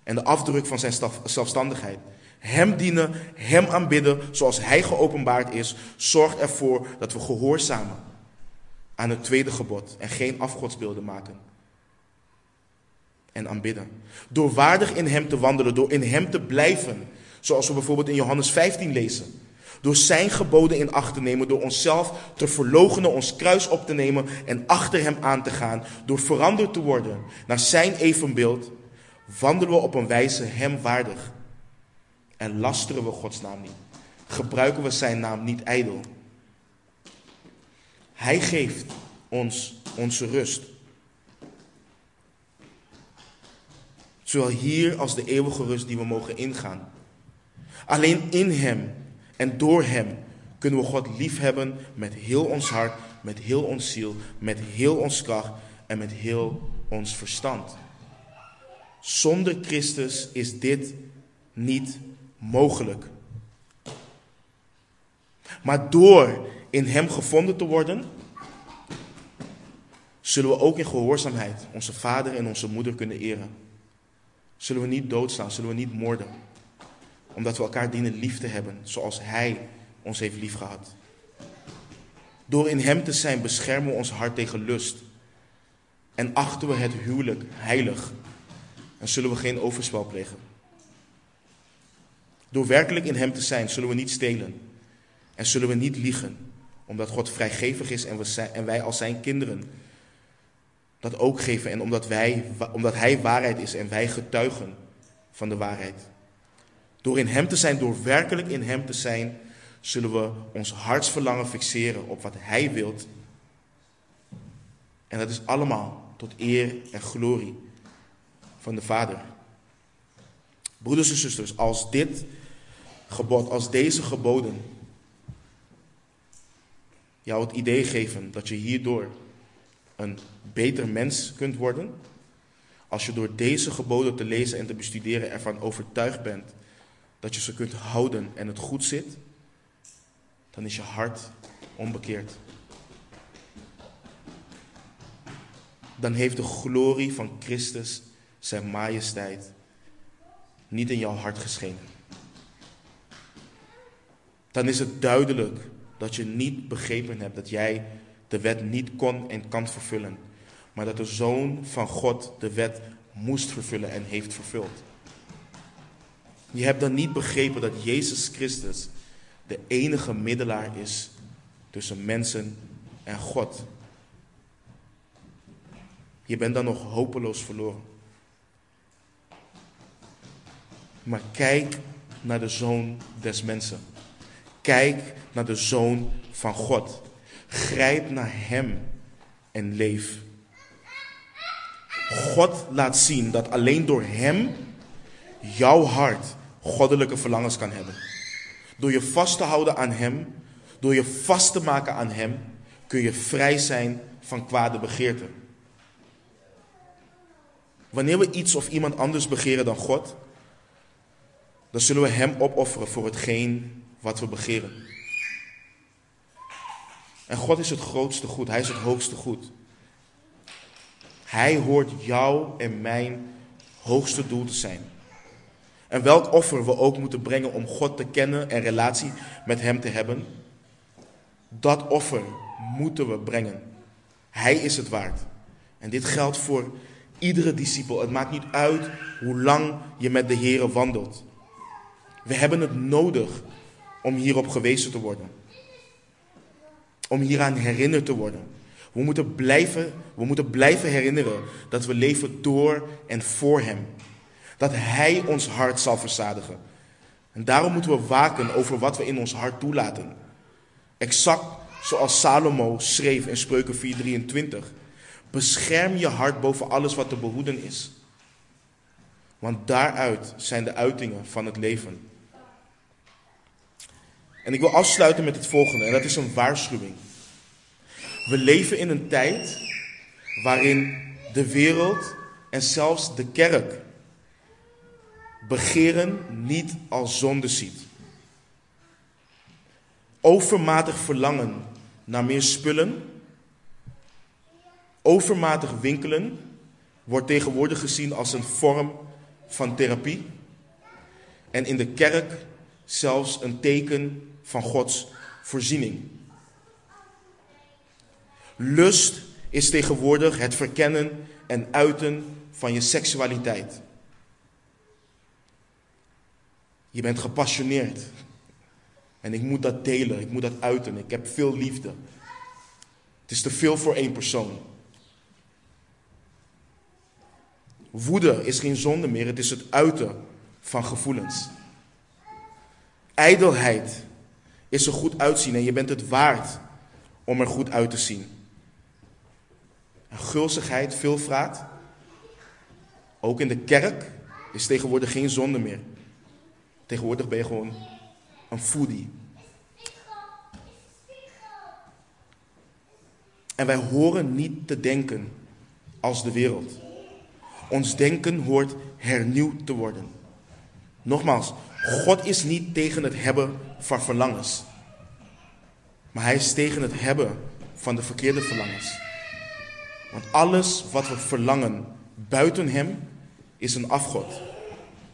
en de afdruk van zijn zelfstandigheid. Hem dienen, Hem aanbidden zoals Hij geopenbaard is, zorgt ervoor dat we gehoorzamen aan het tweede gebod en geen afgodsbeelden maken. En aanbidden. Door waardig in Hem te wandelen, door in Hem te blijven, zoals we bijvoorbeeld in Johannes 15 lezen. Door zijn geboden in acht te nemen, door onszelf te verloochenen, ons kruis op te nemen en achter hem aan te gaan. Door veranderd te worden naar zijn evenbeeld, wandelen we op een wijze hem waardig. En lasteren we Gods naam niet. Gebruiken we zijn naam niet ijdel. Hij geeft ons onze rust. Zowel hier als de eeuwige rust die we mogen ingaan. Alleen in Hem en door Hem kunnen we God liefhebben met heel ons hart, met heel ons ziel, met heel ons kracht en met heel ons verstand. Zonder Christus is dit niet mogelijk. Maar door in Hem gevonden te worden, zullen we ook in gehoorzaamheid onze vader en onze moeder kunnen eren. Zullen we niet doodstaan, zullen we niet moorden omdat we elkaar dienen lief te hebben, zoals Hij ons heeft liefgehad. Door in Hem te zijn beschermen we ons hart tegen lust. En achten we het huwelijk heilig. En zullen we geen overspel plegen. Door werkelijk in Hem te zijn, zullen we niet stelen. En zullen we niet liegen. Omdat God vrijgevig is en, en wij als Zijn kinderen dat ook geven. En omdat, wij, omdat Hij waarheid is en wij getuigen van de waarheid. Door in Hem te zijn, door werkelijk in Hem te zijn, zullen we ons hartsverlangen fixeren op wat Hij wilt. En dat is allemaal tot eer en glorie van de Vader. Broeders en zusters, als dit gebod, als deze geboden jou het idee geven dat je hierdoor een beter mens kunt worden, als je door deze geboden te lezen en te bestuderen ervan overtuigd bent dat je ze kunt houden en het goed zit, dan is je hart onbekeerd. dan heeft de glorie van Christus, zijn majesteit, niet in jouw hart geschenen. Dan is het duidelijk dat je niet begrepen hebt dat jij de wet niet kon en kan vervullen, maar dat de Zoon van God de wet moest vervullen en heeft vervuld. Je hebt dan niet begrepen dat Jezus Christus de enige middelaar is tussen mensen en God. Je bent dan nog hopeloos verloren. Maar kijk naar de zoon des mensen. Kijk naar de zoon van God. Grijp naar hem en leef. God laat zien dat alleen door hem jouw hart goddelijke verlangens kan hebben. Door je vast te houden aan hem, door je vast te maken aan hem, kun je vrij zijn van kwade begeerten. Wanneer we iets of iemand anders begeren dan God, dan zullen we Hem opofferen voor hetgeen wat we begeren. En God is het grootste goed, Hij is het hoogste goed. Hij hoort jou en mijn hoogste doel te zijn. En welk offer we ook moeten brengen om God te kennen en relatie met Hem te hebben, dat offer moeten we brengen. Hij is het waard. En dit geldt voor iedere discipel. Het maakt niet uit hoe lang je met de Heer wandelt. We hebben het nodig om hierop gewezen te worden. Om hieraan herinnerd te worden. We moeten, blijven, we moeten blijven herinneren dat we leven door en voor Hem. Dat Hij ons hart zal verzadigen. En daarom moeten we waken over wat we in ons hart toelaten. Exact zoals Salomo schreef in Spreuken 4:23. Bescherm je hart boven alles wat te behoeden is. Want daaruit zijn de uitingen van het leven. En ik wil afsluiten met het volgende, en dat is een waarschuwing. We leven in een tijd waarin de wereld en zelfs de kerk begeren niet als zonde ziet. Overmatig verlangen naar meer spullen, overmatig winkelen wordt tegenwoordig gezien als een vorm van therapie. En in de kerk zelfs een teken van Gods voorziening. Lust is tegenwoordig het verkennen en uiten van je seksualiteit. Je bent gepassioneerd. En ik moet dat delen, ik moet dat uiten. Ik heb veel liefde. Het is te veel voor één persoon. Woede is geen zonde meer, het is het uiten van gevoelens. Ijdelheid is er goed uitzien en je bent het waard om er goed uit te zien. En gulzigheid, veelvraat, ook in de kerk, is tegenwoordig geen zonde meer. Tegenwoordig ben je gewoon een foodie. En wij horen niet te denken als de wereld. Ons denken hoort hernieuwd te worden. Nogmaals, God is niet tegen het hebben van verlangens. Maar hij is tegen het hebben van de verkeerde verlangens. Want alles wat we verlangen buiten hem is een afgod.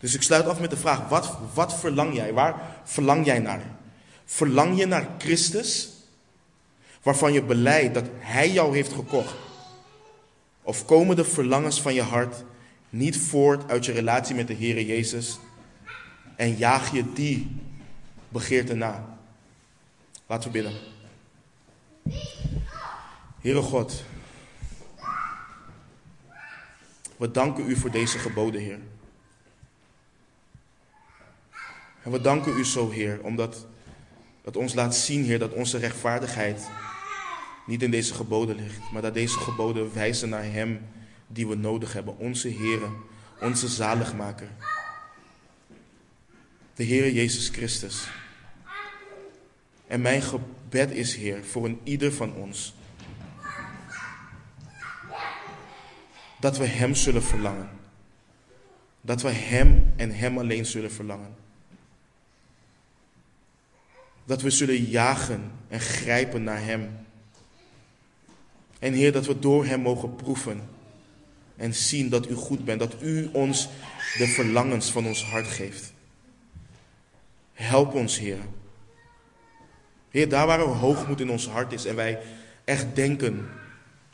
Dus ik sluit af met de vraag: wat, wat verlang jij? Waar verlang jij naar? Verlang je naar Christus, waarvan je beleidt dat Hij jou heeft gekocht? Of komen de verlangens van je hart niet voort uit je relatie met de Heer Jezus en jaag je die begeerte na? Laten we bidden. Heere God, we danken u voor deze geboden, Heer. En we danken u zo, Heer, omdat dat ons laat zien, Heer, dat onze rechtvaardigheid niet in deze geboden ligt, maar dat deze geboden wijzen naar Hem die we nodig hebben, onze Heer, onze zaligmaker, de Heer Jezus Christus. En mijn gebed is, Heer, voor een ieder van ons, dat we Hem zullen verlangen. Dat we Hem en Hem alleen zullen verlangen. Dat we zullen jagen en grijpen naar Hem. En Heer, dat we door Hem mogen proeven en zien dat U goed bent, dat U ons de verlangens van ons hart geeft. Help ons, Heer. Heer, daar waar er hoogmoed in ons hart is en wij echt denken,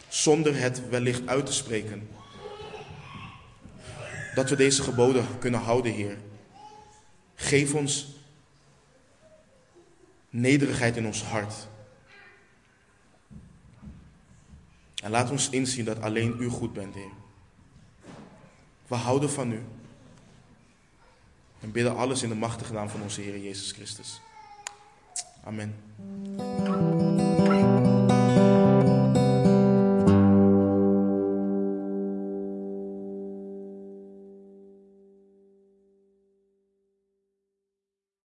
zonder het wellicht uit te spreken, dat we deze geboden kunnen houden, Heer. Geef ons nederigheid in ons hart. En laat ons inzien dat alleen U goed bent, Heer. We houden van U. En bidden alles in de machtige naam van onze Heer Jezus Christus. Amen.